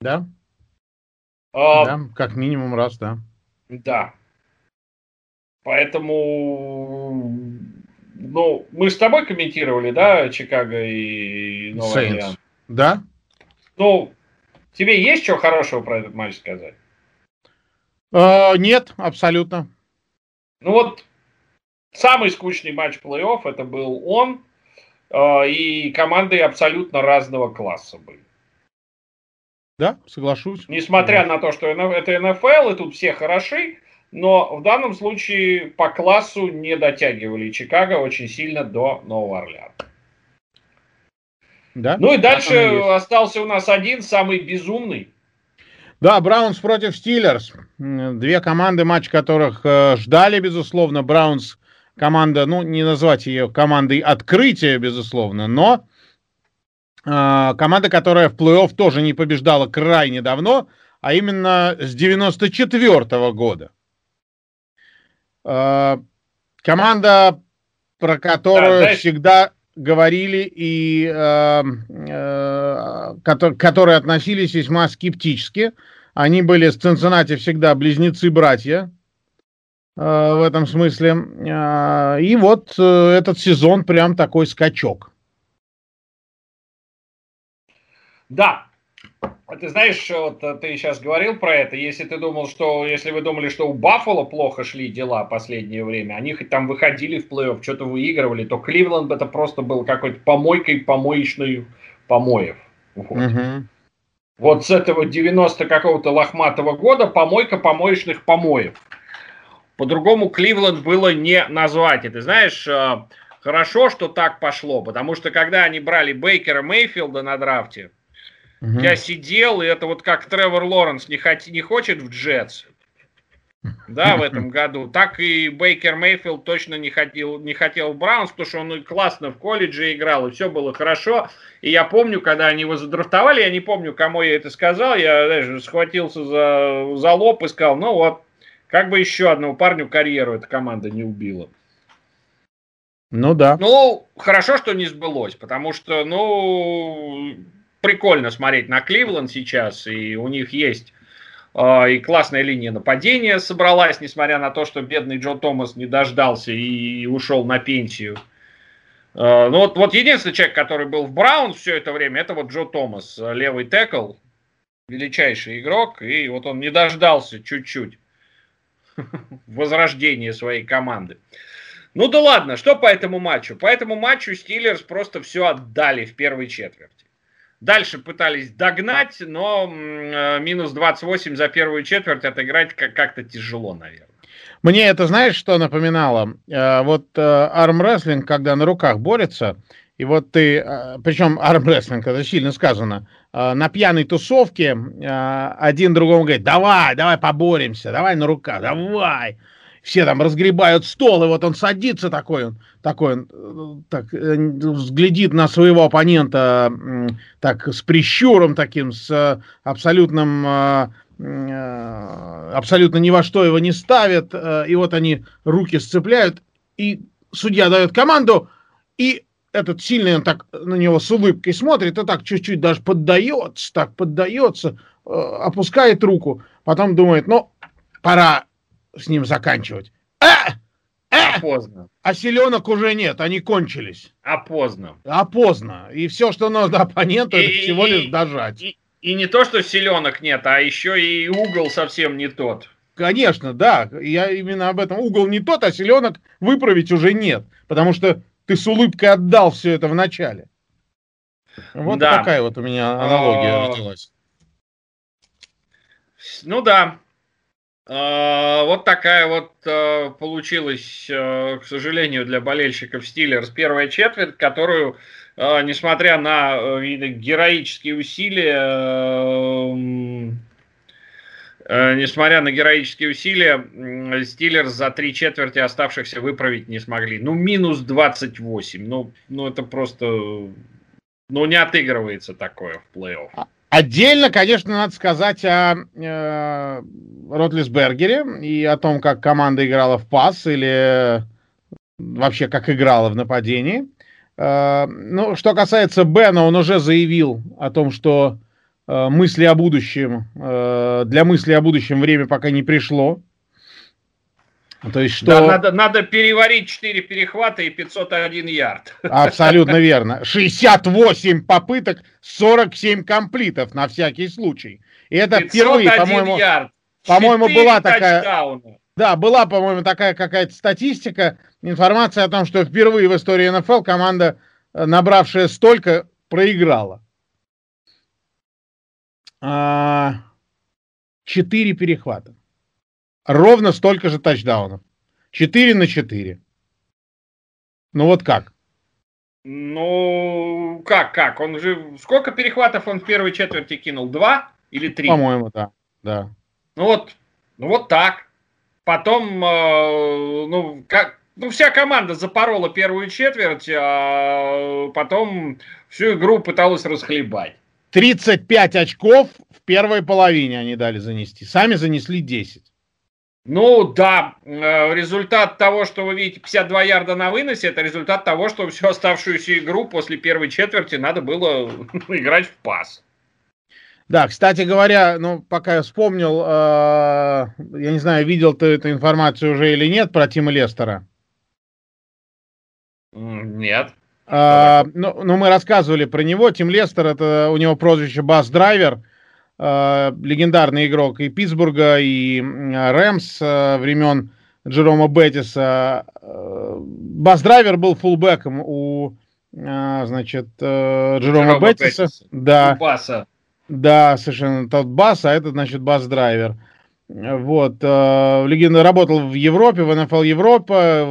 да. А, да, как минимум раз, да. Да. Поэтому, ну, мы с тобой комментировали, да, Чикаго и Новый Орлеан? Да. Ну, Тебе есть что хорошего про этот матч сказать? Uh, нет, абсолютно. Ну вот, самый скучный матч плей-офф это был он, uh, и команды абсолютно разного класса были. Да, соглашусь. Несмотря да. на то, что это НФЛ, и тут все хороши, но в данном случае по классу не дотягивали Чикаго очень сильно до Нового Орлеана. Да? Ну и дальше остался у нас один, самый безумный. Да, Браунс против Стиллерс. Две команды, матч которых э, ждали, безусловно. Браунс команда, ну, не назвать ее командой открытия, безусловно, но команда, которая в плей-офф тоже не побеждала крайне давно, а именно с 94 -го года. Э, команда, про которую да, всегда говорили и э, э, которые, которые относились весьма скептически. Они были с Цинциннати всегда близнецы-братья э, в этом смысле. Э, и вот э, этот сезон прям такой скачок. Да, а ты знаешь, вот э, ты сейчас говорил про это, если ты думал, что, если вы думали, что у Баффало плохо шли дела последнее время, они хоть там выходили в плей-офф, что-то выигрывали, то Кливленд это просто был какой-то помойкой помоечной помоев. Вот. Угу. вот с этого 90 какого-то лохматого года помойка помоечных помоев. По-другому Кливленд было не назвать. И ты знаешь, э, хорошо, что так пошло, потому что когда они брали Бейкера Мейфилда на драфте, Угу. Я сидел, и это вот как Тревор Лоренс не, хот... не хочет в Джетс, да, в этом году. Так и Бейкер Мейфилд точно не хотел, не хотел в Браунс, потому что он классно в колледже играл, и все было хорошо. И я помню, когда они его задрафтовали, я не помню, кому я это сказал, я знаешь, схватился за, за лоб и сказал, ну вот, как бы еще одного парню карьеру эта команда не убила. Ну да. Ну, хорошо, что не сбылось, потому что, ну, прикольно смотреть на Кливленд сейчас, и у них есть э, и классная линия нападения собралась, несмотря на то, что бедный Джо Томас не дождался и ушел на пенсию. Ну вот, вот единственный человек, который был в Браун все это время, это вот Джо Томас, левый текл, величайший игрок, и вот он не дождался чуть-чуть возрождения своей команды. Ну да ладно, что по этому матчу? По этому матчу Стиллерс просто все отдали в первой четверти. Дальше пытались догнать, но э, минус 28 за первую четверть отыграть как-то тяжело, наверное. Мне это, знаешь, что напоминало? Э, вот э, армрестлинг, когда на руках борется, и вот ты, причем армрестлинг, это сильно сказано, на пьяной тусовке один другому говорит, давай, давай поборемся, давай на руках, давай все там разгребают стол, и вот он садится такой, он такой, он, так, э, взглядит на своего оппонента так с прищуром таким, с абсолютным, э, э, абсолютно ни во что его не ставят, и вот они руки сцепляют, и судья дает команду, и этот сильный, он так на него с улыбкой смотрит, и так чуть-чуть даже поддается, так поддается, опускает руку, потом думает, ну, пора с ним заканчивать. А! А! поздно. А селенок уже нет, они кончились. А поздно. А поздно. И все, что надо оппоненту, и, это всего лишь дожать. И, и не то, что селенок нет, а еще и угол совсем не тот. Конечно, да. Я именно об этом. Угол не тот, а селенок выправить уже нет. Потому что ты с улыбкой отдал все это в начале. Вот да. такая вот у меня аналогия а, родилась. Ну да, вот такая вот а, получилась, а, к сожалению, для болельщиков Стиллерс первая четверть, которую, несмотря на героические усилия, несмотря на героические усилия, Стиллерс за три четверти оставшихся выправить не смогли. Ну, минус 28. Ну, ну это просто... Ну, не отыгрывается такое в плей-офф. Отдельно, конечно, надо сказать о э, Ротлисбергере и о том, как команда играла в пас или вообще как играла в нападении. Э, ну, что касается Бена, он уже заявил о том, что э, мысли о будущем, э, для мысли о будущем время пока не пришло. То есть что... Да, надо, надо переварить 4 перехвата и 501 ярд. Абсолютно верно. 68 попыток, 47 комплитов на всякий случай. И это впервые, по-моему, по-моему, была такая... Тачдауна. Да, была, по-моему, такая какая-то статистика, информация о том, что впервые в истории НФЛ команда, э, набравшая столько, проиграла. А, четыре перехвата ровно столько же тачдаунов. 4 на 4. Ну вот как? Ну, как, как? Он же... Сколько перехватов он в первой четверти кинул? Два или три? По-моему, да. да. Ну вот, ну вот так. Потом, э, ну, как, ну, вся команда запорола первую четверть, а потом всю игру пыталась расхлебать. 35 очков в первой половине они дали занести. Сами занесли 10. Ну да, э, результат того, что вы видите 52 ярда на выносе, это результат того, что всю оставшуюся игру после первой четверти надо было играть в пас. Да, кстати говоря, ну, пока я вспомнил, э, я не знаю, видел ты эту информацию уже или нет про Тима Лестера? Нет. Э, ну, ну, мы рассказывали про него. Тим Лестер, это у него прозвище Бас-драйвер. Э, легендарный игрок и Питтсбурга, и Рэмс э, времен Джерома Беттиса. Э, Бас-драйвер был фулбеком у, значит, Джерома, Джерома Беттиса. Беттиса. Да. У Баса. Да, совершенно тот Бас, а этот, значит, Бас-драйвер. Вот. Легенда работал в Европе, в НФЛ Европа.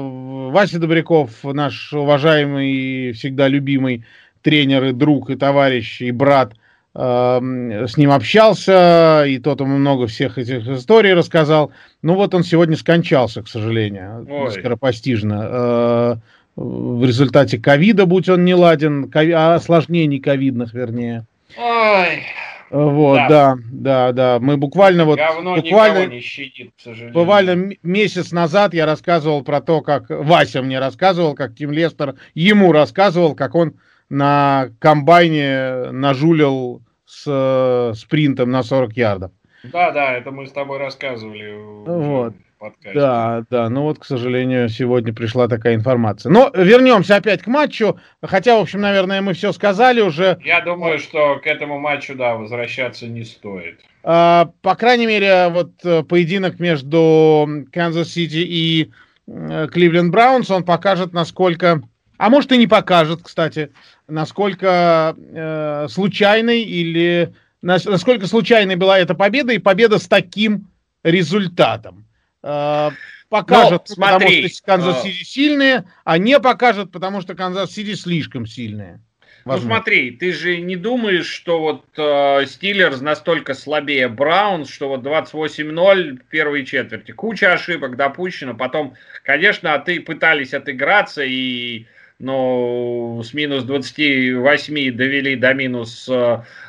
Вася Добряков, наш уважаемый и всегда любимый тренер и друг, и товарищ, и брат, с ним общался, и тот ему много всех этих историй рассказал. Ну вот он сегодня скончался, к сожалению, Ой. скоропостижно. Э, в результате ковида, будь он не ладен, осложнений ковидных, вернее. Ой. Вот, да. да, да, да. Мы буквально вот Говно буквально, не щадит, к сожалению. буквально месяц назад я рассказывал про то, как Вася мне рассказывал, как Тим Лестер ему рассказывал, как он на комбайне нажулил с э, спринтом на 40 ярдов. Да, да, это мы с тобой рассказывали. Вот. подкасте. Да, да, ну вот, к сожалению, сегодня пришла такая информация. Но вернемся опять к матчу, хотя, в общем, наверное, мы все сказали уже. Я думаю, что к этому матчу, да, возвращаться не стоит. А, по крайней мере, вот э, поединок между Канзас-Сити и Кливленд Браунс, он покажет, насколько, а может и не покажет, кстати, насколько э, случайной или насколько случайной была эта победа и победа с таким результатом. Э, покажет, Но, смотри, потому что Канзас-Сити сильные, а не покажет, потому что Канзас-Сити слишком сильные. Возможно. Ну смотри, ты же не думаешь, что вот э, Стиллерс настолько слабее Браунс, что вот 28-0 в первой четверти. Куча ошибок допущено. Потом, конечно, ты пытались отыграться и ну, с минус 28 довели до минус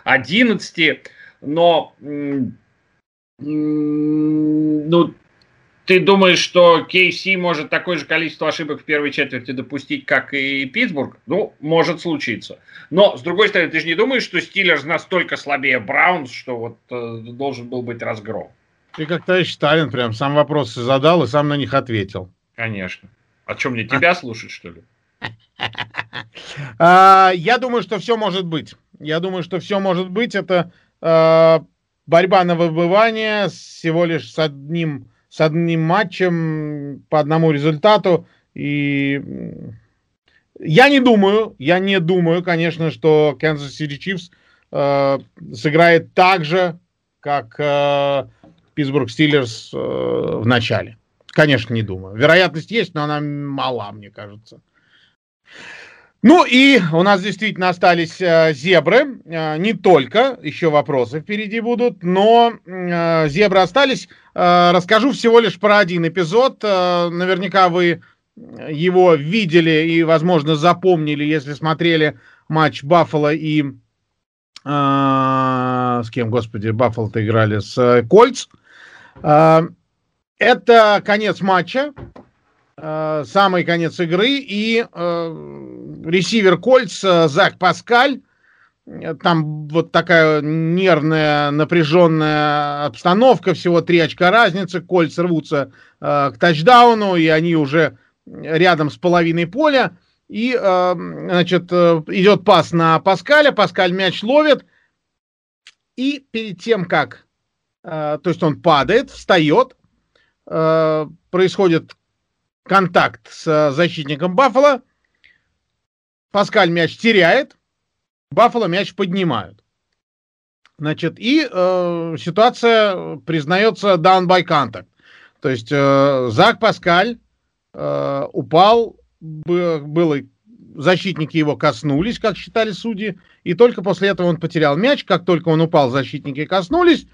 11. Э, но ну, ты думаешь, что KC может такое же количество ошибок в первой четверти допустить, как и Питтсбург? Ну, может случиться. Но, с другой стороны, ты же не думаешь, что Стиллерс настолько слабее Браунс, что вот э, должен был быть разгром? Ты как товарищ Сталин прям сам вопросы задал и сам на них ответил. Конечно. А что, мне тебя слушать, что ли? А, я думаю, что все может быть. Я думаю, что все может быть. Это а, борьба на выбывание всего лишь с одним с одним матчем по одному результату. И я не думаю, я не думаю, конечно, что Kansas City Chiefs э, сыграет так же, как э, Питтсбург Стиллерс э, в начале. Конечно, не думаю. Вероятность есть, но она мала, мне кажется. Ну и у нас действительно остались э, зебры, э, не только, еще вопросы впереди будут, но э, зебры остались. Э, расскажу всего лишь про один эпизод. Э, наверняка вы его видели и, возможно, запомнили, если смотрели матч Баффало и... Э, с кем, господи, Баффало-то играли? С э, Кольц. Э, это конец матча. Э, самый конец игры, и э, ресивер Кольц э, Зак Паскаль, там вот такая нервная, напряженная обстановка, всего три очка разницы, Кольц рвутся э, к тачдауну, и они уже рядом с половиной поля, и, э, значит, э, идет пас на Паскаля, Паскаль мяч ловит, и перед тем, как, э, то есть он падает, встает, э, происходит контакт с э, защитником Баффала. Паскаль мяч теряет, Баффало мяч поднимают. Значит, и э, ситуация признается down by contact. То есть э, Зак Паскаль э, упал, было, защитники его коснулись, как считали судьи, и только после этого он потерял мяч. Как только он упал, защитники коснулись,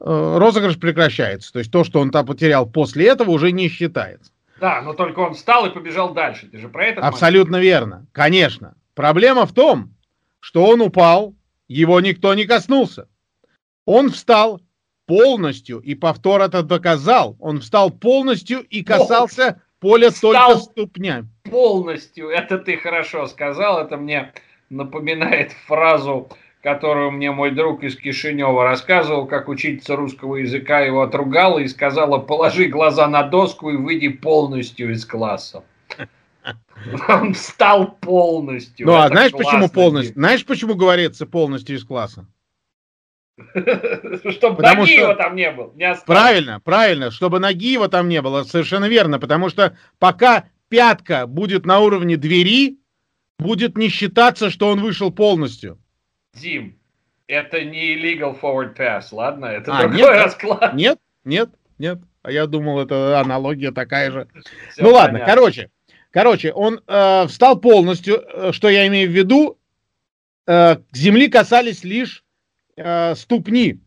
э, розыгрыш прекращается. То есть то, что он там потерял после этого, уже не считается. Да, но только он встал и побежал дальше. Ты же про это? Абсолютно момент? верно. Конечно. Проблема в том, что он упал, его никто не коснулся. Он встал полностью, и повтор это доказал. Он встал полностью и касался Пол... поля встал только ступнями. Полностью, это ты хорошо сказал, это мне напоминает фразу которую мне мой друг из Кишинева рассказывал, как учительница русского языка его отругала и сказала, положи глаза на доску и выйди полностью из класса. Он встал полностью. Ну, а знаешь почему полностью? Знаешь, почему говорится полностью из класса? Чтобы потому ноги что... его там не было. Не правильно, правильно. Чтобы ноги его там не было. Совершенно верно. Потому что пока пятка будет на уровне двери, будет не считаться, что он вышел полностью. Дим, это не illegal forward pass, ладно? Это а, другой нет, расклад. Нет, нет, нет. А я думал, это аналогия такая же. Все ну понятно. ладно, короче. Короче, он э, встал полностью, э, что я имею в виду, э, к земли касались лишь э, ступни.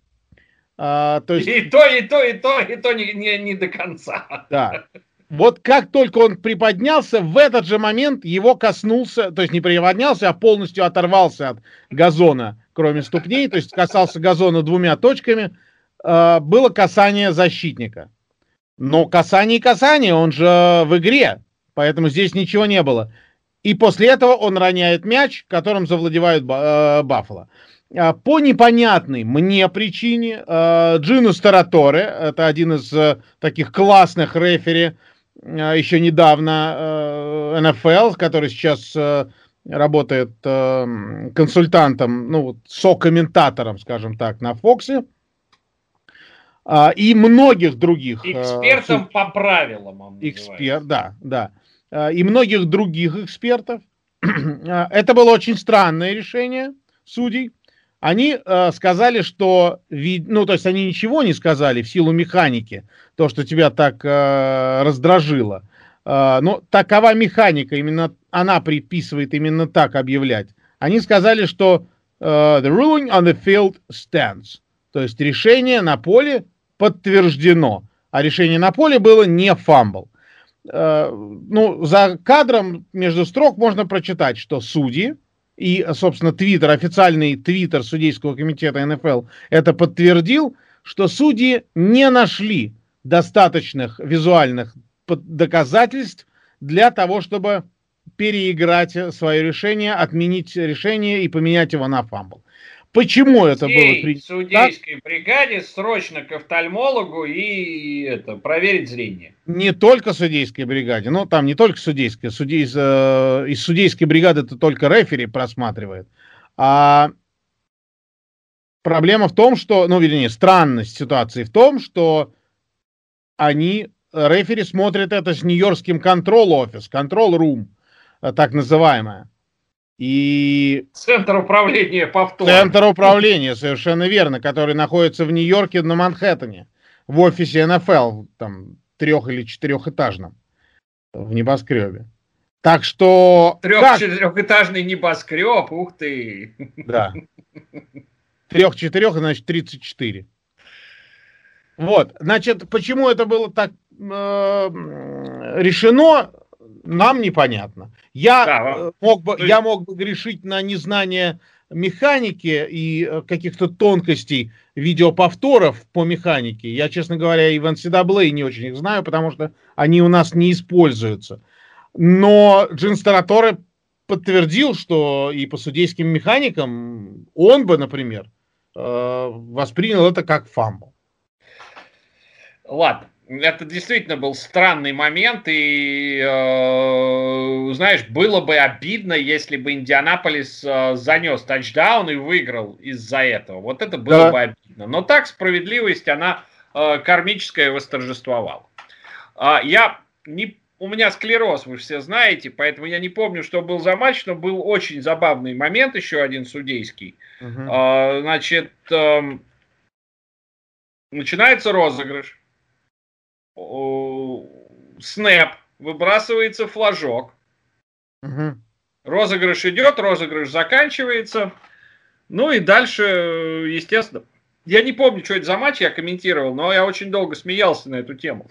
Э, то есть... И то, и то, и то, и то не, не, не до конца. Да вот как только он приподнялся, в этот же момент его коснулся, то есть не приподнялся, а полностью оторвался от газона, кроме ступней, то есть касался газона двумя точками, э, было касание защитника. Но касание и касание, он же в игре, поэтому здесь ничего не было. И после этого он роняет мяч, которым завладевают э, Баффало. А, по непонятной мне причине а, Джину Стараторе, это один из таких классных рефери, еще недавно НФЛ, который сейчас работает консультантом, ну, со-комментатором, скажем так, на Фоксе, и многих других... Экспертом по правилам он Эксперт, да, да. И многих других экспертов. Это было очень странное решение судей они э, сказали, что, ну, то есть они ничего не сказали в силу механики, то, что тебя так э, раздражило. Э, но такова механика, именно она предписывает именно так объявлять. Они сказали, что э, the ruling on the field stands, то есть решение на поле подтверждено, а решение на поле было не фамбл. Э, ну, за кадром между строк можно прочитать, что судьи, и, собственно, твиттер, официальный твиттер судейского комитета НФЛ это подтвердил, что судьи не нашли достаточных визуальных доказательств для того, чтобы переиграть свое решение, отменить решение и поменять его на фамбл. Почему это было принято? судейской так? бригаде срочно к офтальмологу и это, проверить зрение. Не только судейской бригаде, но там не только судейская, судей, э, из судейской бригады это только рефери просматривает. А проблема в том, что, ну, вернее, странность ситуации в том, что они, рефери смотрят это с нью-йоркским контрол-офис, контрол-рум, так называемое. И... Центр управления повтором. Центр управления, совершенно верно, который находится в Нью-Йорке на Манхэттене, в офисе НФЛ, там, трех- или четырехэтажном, в небоскребе. Так что... Трех-четырехэтажный небоскреб, ух ты! Да. Трех-четырех, значит, 34. Вот, значит, почему это было так э, решено, нам непонятно. Я, да, э, мог бы, есть... я мог бы грешить на незнание механики и э, каких-то тонкостей видеоповторов по механике. Я, честно говоря, и в NCAA не очень их знаю, потому что они у нас не используются. Но Джин Стараторе подтвердил, что и по судейским механикам он бы, например, э, воспринял это как фамбл. Ладно это действительно был странный момент, и, э, знаешь, было бы обидно, если бы Индианаполис э, занес тачдаун и выиграл из-за этого. Вот это было да. бы обидно. Но так справедливость, она э, кармическая восторжествовала. Э, я не у меня склероз, вы все знаете, поэтому я не помню, что был за матч, но был очень забавный момент, еще один судейский. Угу. Uh, значит, э, начинается розыгрыш снэп, выбрасывается флажок. Угу. Розыгрыш идет, розыгрыш заканчивается. Ну и дальше, естественно, я не помню, что это за матч я комментировал, но я очень долго смеялся на эту тему.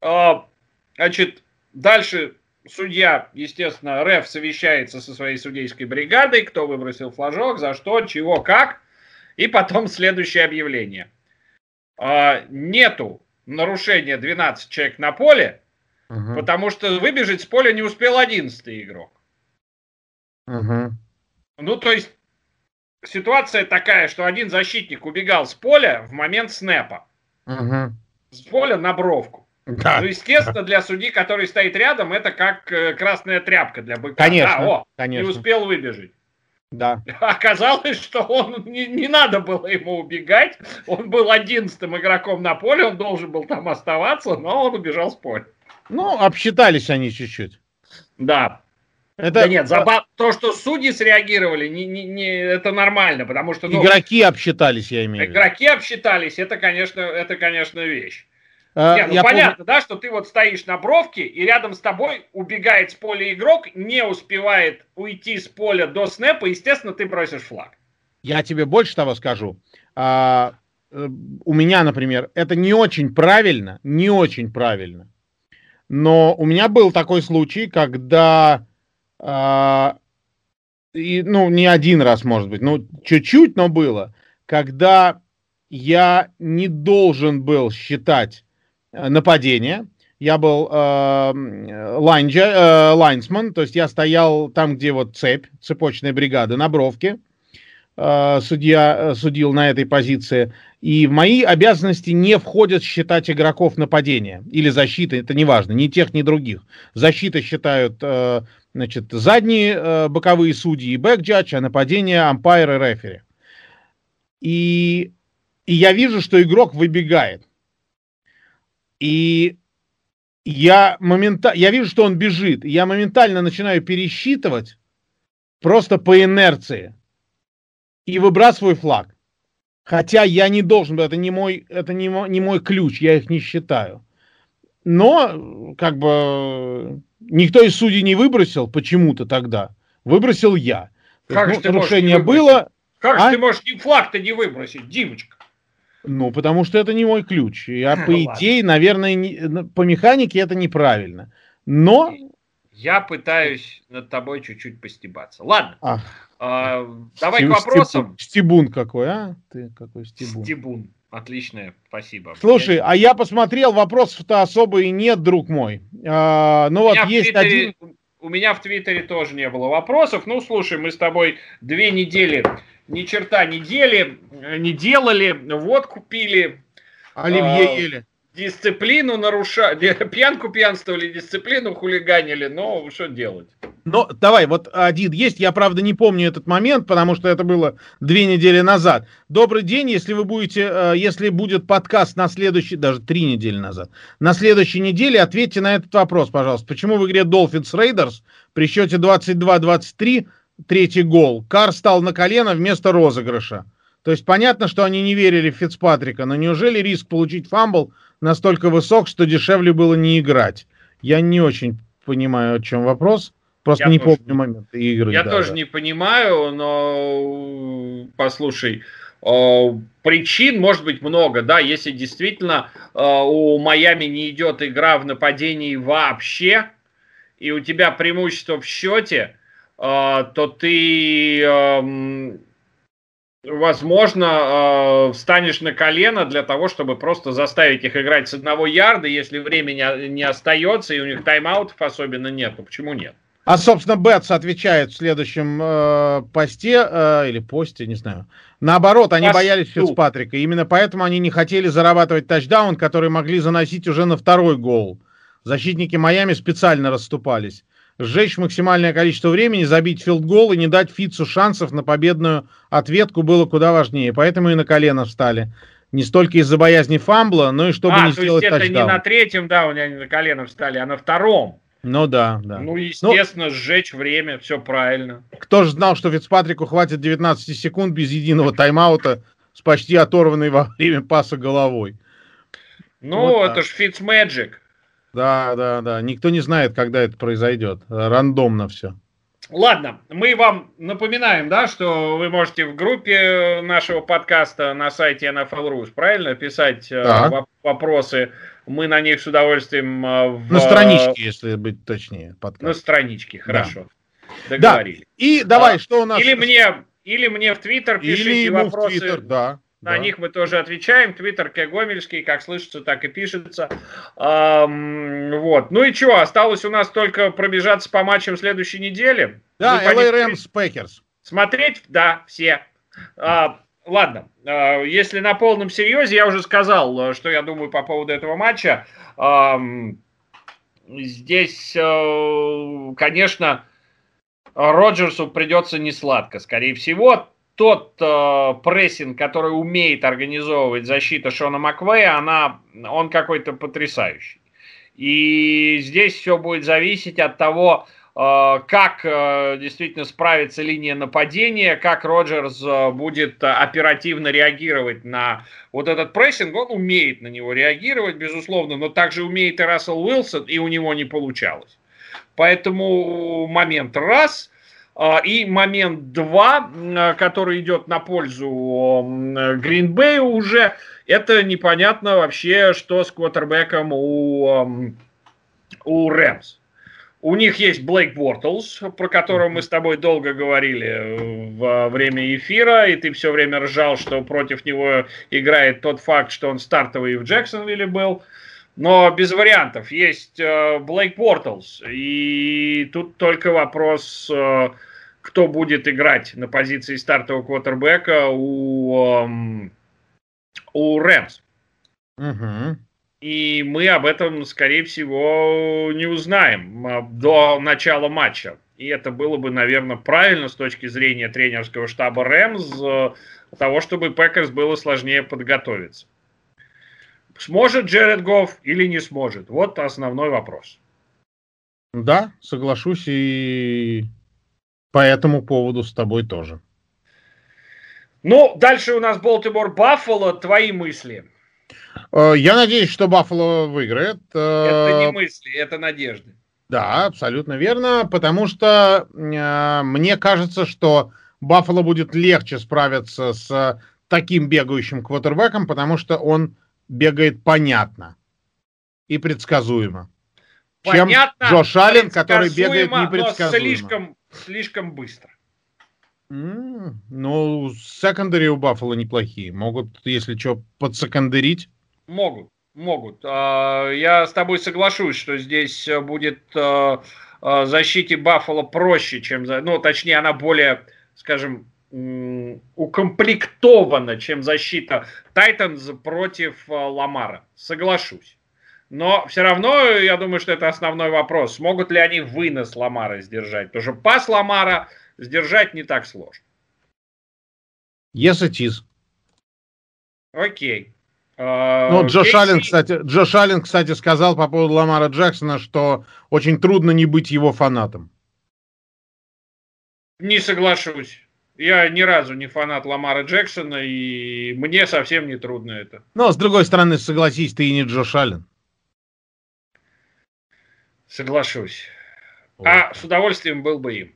А, значит, дальше судья, естественно, РФ совещается со своей судейской бригадой, кто выбросил флажок, за что, чего, как. И потом следующее объявление. А, нету нарушение 12 человек на поле, угу. потому что выбежать с поля не успел 11 игрок. Угу. Ну, то есть ситуация такая, что один защитник убегал с поля в момент снэпа. Угу. С поля на бровку. Да. Ну, естественно, для судьи, который стоит рядом, это как э, красная тряпка для быка. Конечно, да, о, конечно. Не успел выбежать. Да. Оказалось, что он не, не надо было ему убегать. Он был одиннадцатым игроком на поле, он должен был там оставаться, но он убежал с поля. Ну, обсчитались они чуть-чуть. Да. Это... Да нет, забав... то, что судьи среагировали, не, не, не, это нормально, потому что... Ну, игроки обсчитались, я имею в виду. Игроки обсчитались, это, конечно, это, конечно, вещь. А, не, ну я понятно, помню... да, что ты вот стоишь на бровке, и рядом с тобой убегает с поля игрок, не успевает уйти с поля до снэпа, естественно, ты бросишь флаг. Я тебе больше того скажу. А, э, у меня, например, это не очень правильно, не очень правильно. Но у меня был такой случай, когда, а, и, ну, не один раз, может быть, ну, чуть-чуть, но было, когда я не должен был считать Э, нападение. Я был э, лайнджа, э, лайнсман, то есть я стоял там, где вот цепь, цепочная бригада на бровке. э, судья судил на этой позиции. И в мои обязанности не входят считать игроков нападения или защиты, это не важно, ни тех, ни других. Защита считают э, значит, задние э, боковые судьи и бэкджадж, а нападение ампайр и рефери. И, и я вижу, что игрок выбегает. И я моментально, я вижу, что он бежит, я моментально начинаю пересчитывать просто по инерции и выбрасываю флаг. Хотя я не должен, это не мой, это не мой, не мой ключ, я их не считаю. Но, как бы, никто из судей не выбросил почему-то тогда. Выбросил я. Как ну, же ты нарушение было. Как а? же ты можешь флаг-то не выбросить, Димочка? Ну, потому что это не мой ключ. Я, по идее, наверное, не, по механике это неправильно. Но... Я пытаюсь над тобой чуть-чуть постебаться. Ладно. А. А, давай Стеб, к вопросам. Стебун какой, а? Ты какой стебун? Стебун. Отличное, спасибо. Слушай, а я посмотрел, вопросов-то особо и нет, друг мой. А, ну вот есть Твиттере, один... У меня в Твиттере тоже не было вопросов. Ну, слушай, мы с тобой две недели, ни черта недели не делали, вот купили. Оливье а, ели дисциплину нарушали, пьянку пьянствовали, дисциплину хулиганили, но что делать? Ну, давай, вот один есть, я, правда, не помню этот момент, потому что это было две недели назад. Добрый день, если вы будете, э, если будет подкаст на следующий, даже три недели назад, на следующей неделе, ответьте на этот вопрос, пожалуйста. Почему в игре Dolphins Raiders при счете 22-23 третий гол Карр встал на колено вместо розыгрыша? То есть понятно, что они не верили в Фицпатрика, но неужели риск получить фамбл настолько высок, что дешевле было не играть. Я не очень понимаю, о чем вопрос. Просто я не тоже, помню момент игры. Я да, тоже да. не понимаю, но послушай, э, причин может быть много, да, если действительно э, у Майами не идет игра в нападении вообще, и у тебя преимущество в счете, э, то ты эм, возможно, э, встанешь на колено для того, чтобы просто заставить их играть с одного ярда, если времени не остается, и у них тайм-аутов особенно нет. Ну, почему нет? А, собственно, Бетс отвечает в следующем э, посте, э, или посте, не знаю. Наоборот, они Постой. боялись Фицпатрика. Именно поэтому они не хотели зарабатывать тачдаун, который могли заносить уже на второй гол. Защитники Майами специально расступались сжечь максимальное количество времени, забить филдгол и не дать Фицу шансов на победную ответку было куда важнее. Поэтому и на колено встали. Не столько из-за боязни фамбла, но и чтобы а, не то сделать есть это тачдаун. не на третьем, да, у меня не на колено встали, а на втором. Ну да, да. Ну, естественно, ну, сжечь время, все правильно. Кто же знал, что Фицпатрику хватит 19 секунд без единого тайм-аута с почти оторванной во время паса головой. Ну, вот это же Фицмэджик. Да, да, да. Никто не знает, когда это произойдет. Рандомно все. Ладно, мы вам напоминаем, да, что вы можете в группе нашего подкаста на сайте NFL.rus, правильно, писать э, да. вопросы. Мы на них с удовольствием... Э, в... На страничке, если быть точнее. Подкаст. На страничке, хорошо. Да. Договорились. Да. И давай, а, что у нас... Или мне, или мне в Твиттер пишите или вопросы. В Twitter, да. На них мы тоже отвечаем. Твиттер К. Гомельский, как слышится, так и пишется. Эм, вот. Ну и что, осталось у нас только пробежаться по матчам следующей недели. Да, LA Rams Packers. Смотреть, да, все. А, ладно, а, если на полном серьезе, я уже сказал, что я думаю по поводу этого матча. А, здесь, а, конечно, Роджерсу придется не сладко, скорее всего тот э, прессинг, который умеет организовывать защита Шона Маквея, она, он какой-то потрясающий. И здесь все будет зависеть от того, э, как э, действительно справится линия нападения, как Роджерс э, будет оперативно реагировать на вот этот прессинг. Он умеет на него реагировать, безусловно, но также умеет и Рассел Уилсон, и у него не получалось. Поэтому момент раз – и момент 2, который идет на пользу Гринбею уже, это непонятно вообще, что с квотербеком у, у Рэмс. У них есть Блейк Бортлс, про которого мы с тобой долго говорили э, во время эфира, и ты все время ржал, что против него играет тот факт, что он стартовый в Джексонвилле был. Но без вариантов. Есть Блейк э, Бортлс, и тут только вопрос, э, кто будет играть на позиции стартового квотербека у, у Rams. Угу. И мы об этом, скорее всего, не узнаем а, до начала матча. И это было бы, наверное, правильно с точки зрения тренерского штаба Rams, э, того, чтобы Packers было сложнее подготовиться. Сможет Джеред Гофф или не сможет? Вот основной вопрос. Да, соглашусь и по этому поводу с тобой тоже. Ну, дальше у нас Болтимор Баффало. Твои мысли? Э, я надеюсь, что Баффало выиграет. Это не мысли, это надежды. Да, абсолютно верно, потому что э, мне кажется, что Баффало будет легче справиться с таким бегающим квотербеком, потому что он бегает понятно и предсказуемо. Понятно, чем Джош Аллен, который бегает непредсказуемо. Но слишком, слишком быстро. Mm, ну, секондари у Баффала неплохие. Могут, если что, подсекондарить. Могут, могут. А, я с тобой соглашусь, что здесь будет а, а, защите Баффала проще, чем... Ну, точнее, она более, скажем, укомплектована, чем защита Тайтанс против Ламара. Соглашусь. Но все равно, я думаю, что это основной вопрос. Смогут ли они вынос Ламара сдержать? Потому что пас Ламара сдержать не так сложно. Yes, it is. Окей. Ну, Джош Аллен, кстати, Джош Аллен, кстати, сказал по поводу Ламара Джексона, что очень трудно не быть его фанатом. Не соглашусь. Я ни разу не фанат Ламара Джексона, и мне совсем не трудно это. Но, с другой стороны, согласись, ты и не Джош Аллен. Соглашусь. Вот. А с удовольствием был бы им.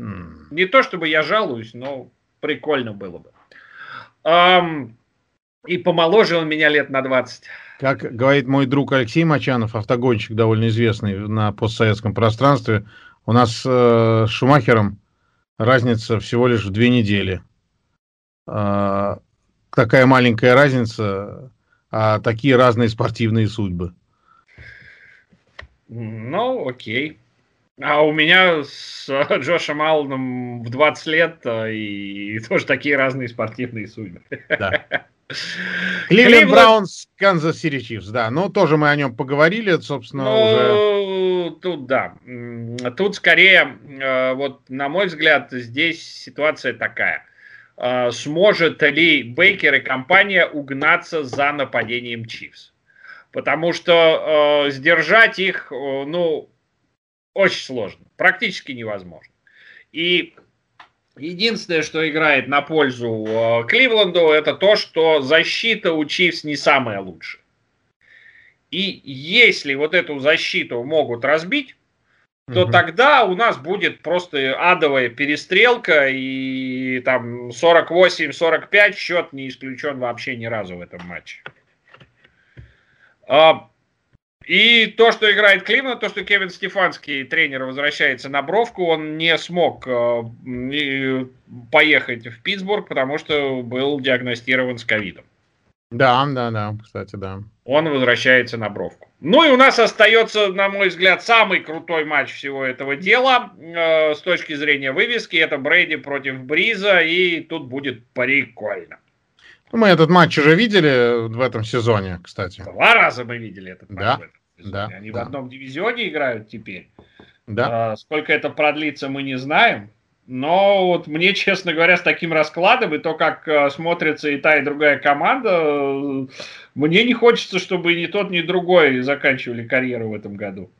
Mm. Не то чтобы я жалуюсь, но прикольно было бы. Um, и помоложе он меня лет на 20. Как говорит мой друг Алексей Мачанов, автогонщик довольно известный на постсоветском пространстве, у нас э, с Шумахером разница всего лишь в две недели. Э, такая маленькая разница, а такие разные спортивные судьбы. Ну, окей. А у меня с Джошем Алланом в 20 лет э, и тоже такие разные спортивные судьбы. Да. Кливленд Браунс, Канзас Сити Чифс, да. Ну, тоже мы о нем поговорили, собственно, ну, уже... Тут, да. Тут скорее, э, вот, на мой взгляд, здесь ситуация такая. Э, сможет ли Бейкер и компания угнаться за нападением Чифс? Потому что э, сдержать их, ну, очень сложно, практически невозможно. И Единственное, что играет на пользу э, Кливленду, это то, что защита у Чивс не самая лучшая. И если вот эту защиту могут разбить, то угу. тогда у нас будет просто адовая перестрелка, и там 48-45 счет не исключен вообще ни разу в этом матче. А, и то, что играет Кливленд, то, что Кевин Стефанский, тренер, возвращается на бровку, он не смог э, поехать в Питтсбург, потому что был диагностирован с ковидом. Да, да, да, кстати, да. Он возвращается на бровку. Ну и у нас остается, на мой взгляд, самый крутой матч всего этого дела э, с точки зрения вывески. Это Брейди против Бриза, и тут будет прикольно. Мы этот матч уже видели в этом сезоне, кстати. Два раза мы видели этот матч да, в этом сезоне. Да, Они да. в одном дивизионе играют теперь. Да. А, сколько это продлится, мы не знаем. Но вот мне, честно говоря, с таким раскладом и то, как э, смотрится и та, и другая команда, мне не хочется, чтобы ни тот, ни другой заканчивали карьеру в этом году.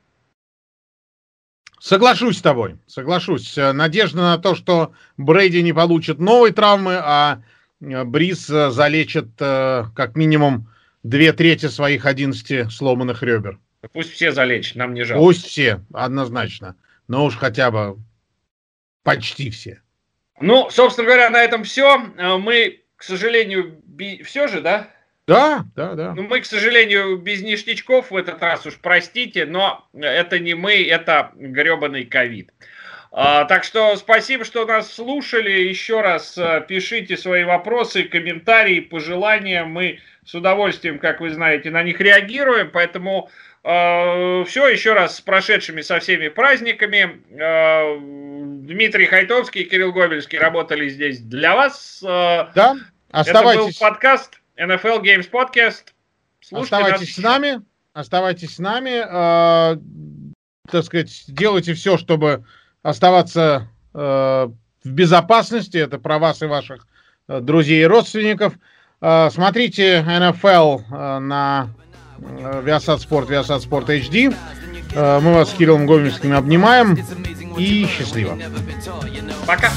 Соглашусь с тобой, соглашусь. Надежда на то, что Брейди не получит новой травмы, а Бриз э, залечит э, как минимум две трети своих 11 сломанных ребер. Пусть все залечат, нам не жалко. Пусть все, однозначно. Но уж хотя бы почти все. Ну, собственно говоря, на этом все. Мы, к сожалению, би... все же, да? Да, да, да. Ну, мы, к сожалению, без ништячков в этот раз уж простите, но это не мы, это гребаный ковид. А, так что спасибо, что нас слушали. Еще раз а, пишите свои вопросы, комментарии, пожелания. Мы с удовольствием, как вы знаете, на них реагируем. Поэтому э, все, еще раз с прошедшими со всеми праздниками. Э, Дмитрий Хайтовский и Кирилл Гомельский работали здесь для вас. Да, оставайтесь. Это был подкаст NFL Games Podcast. Слушайте оставайтесь нас. с нами, оставайтесь с нами. Э, так сказать, делайте все, чтобы оставаться э, в безопасности. Это про вас и ваших э, друзей и родственников. Э, смотрите NFL э, на э, Viasat Sport, Viasat Sport HD. Э, мы вас с Кириллом Гомельским обнимаем и счастливо. Пока.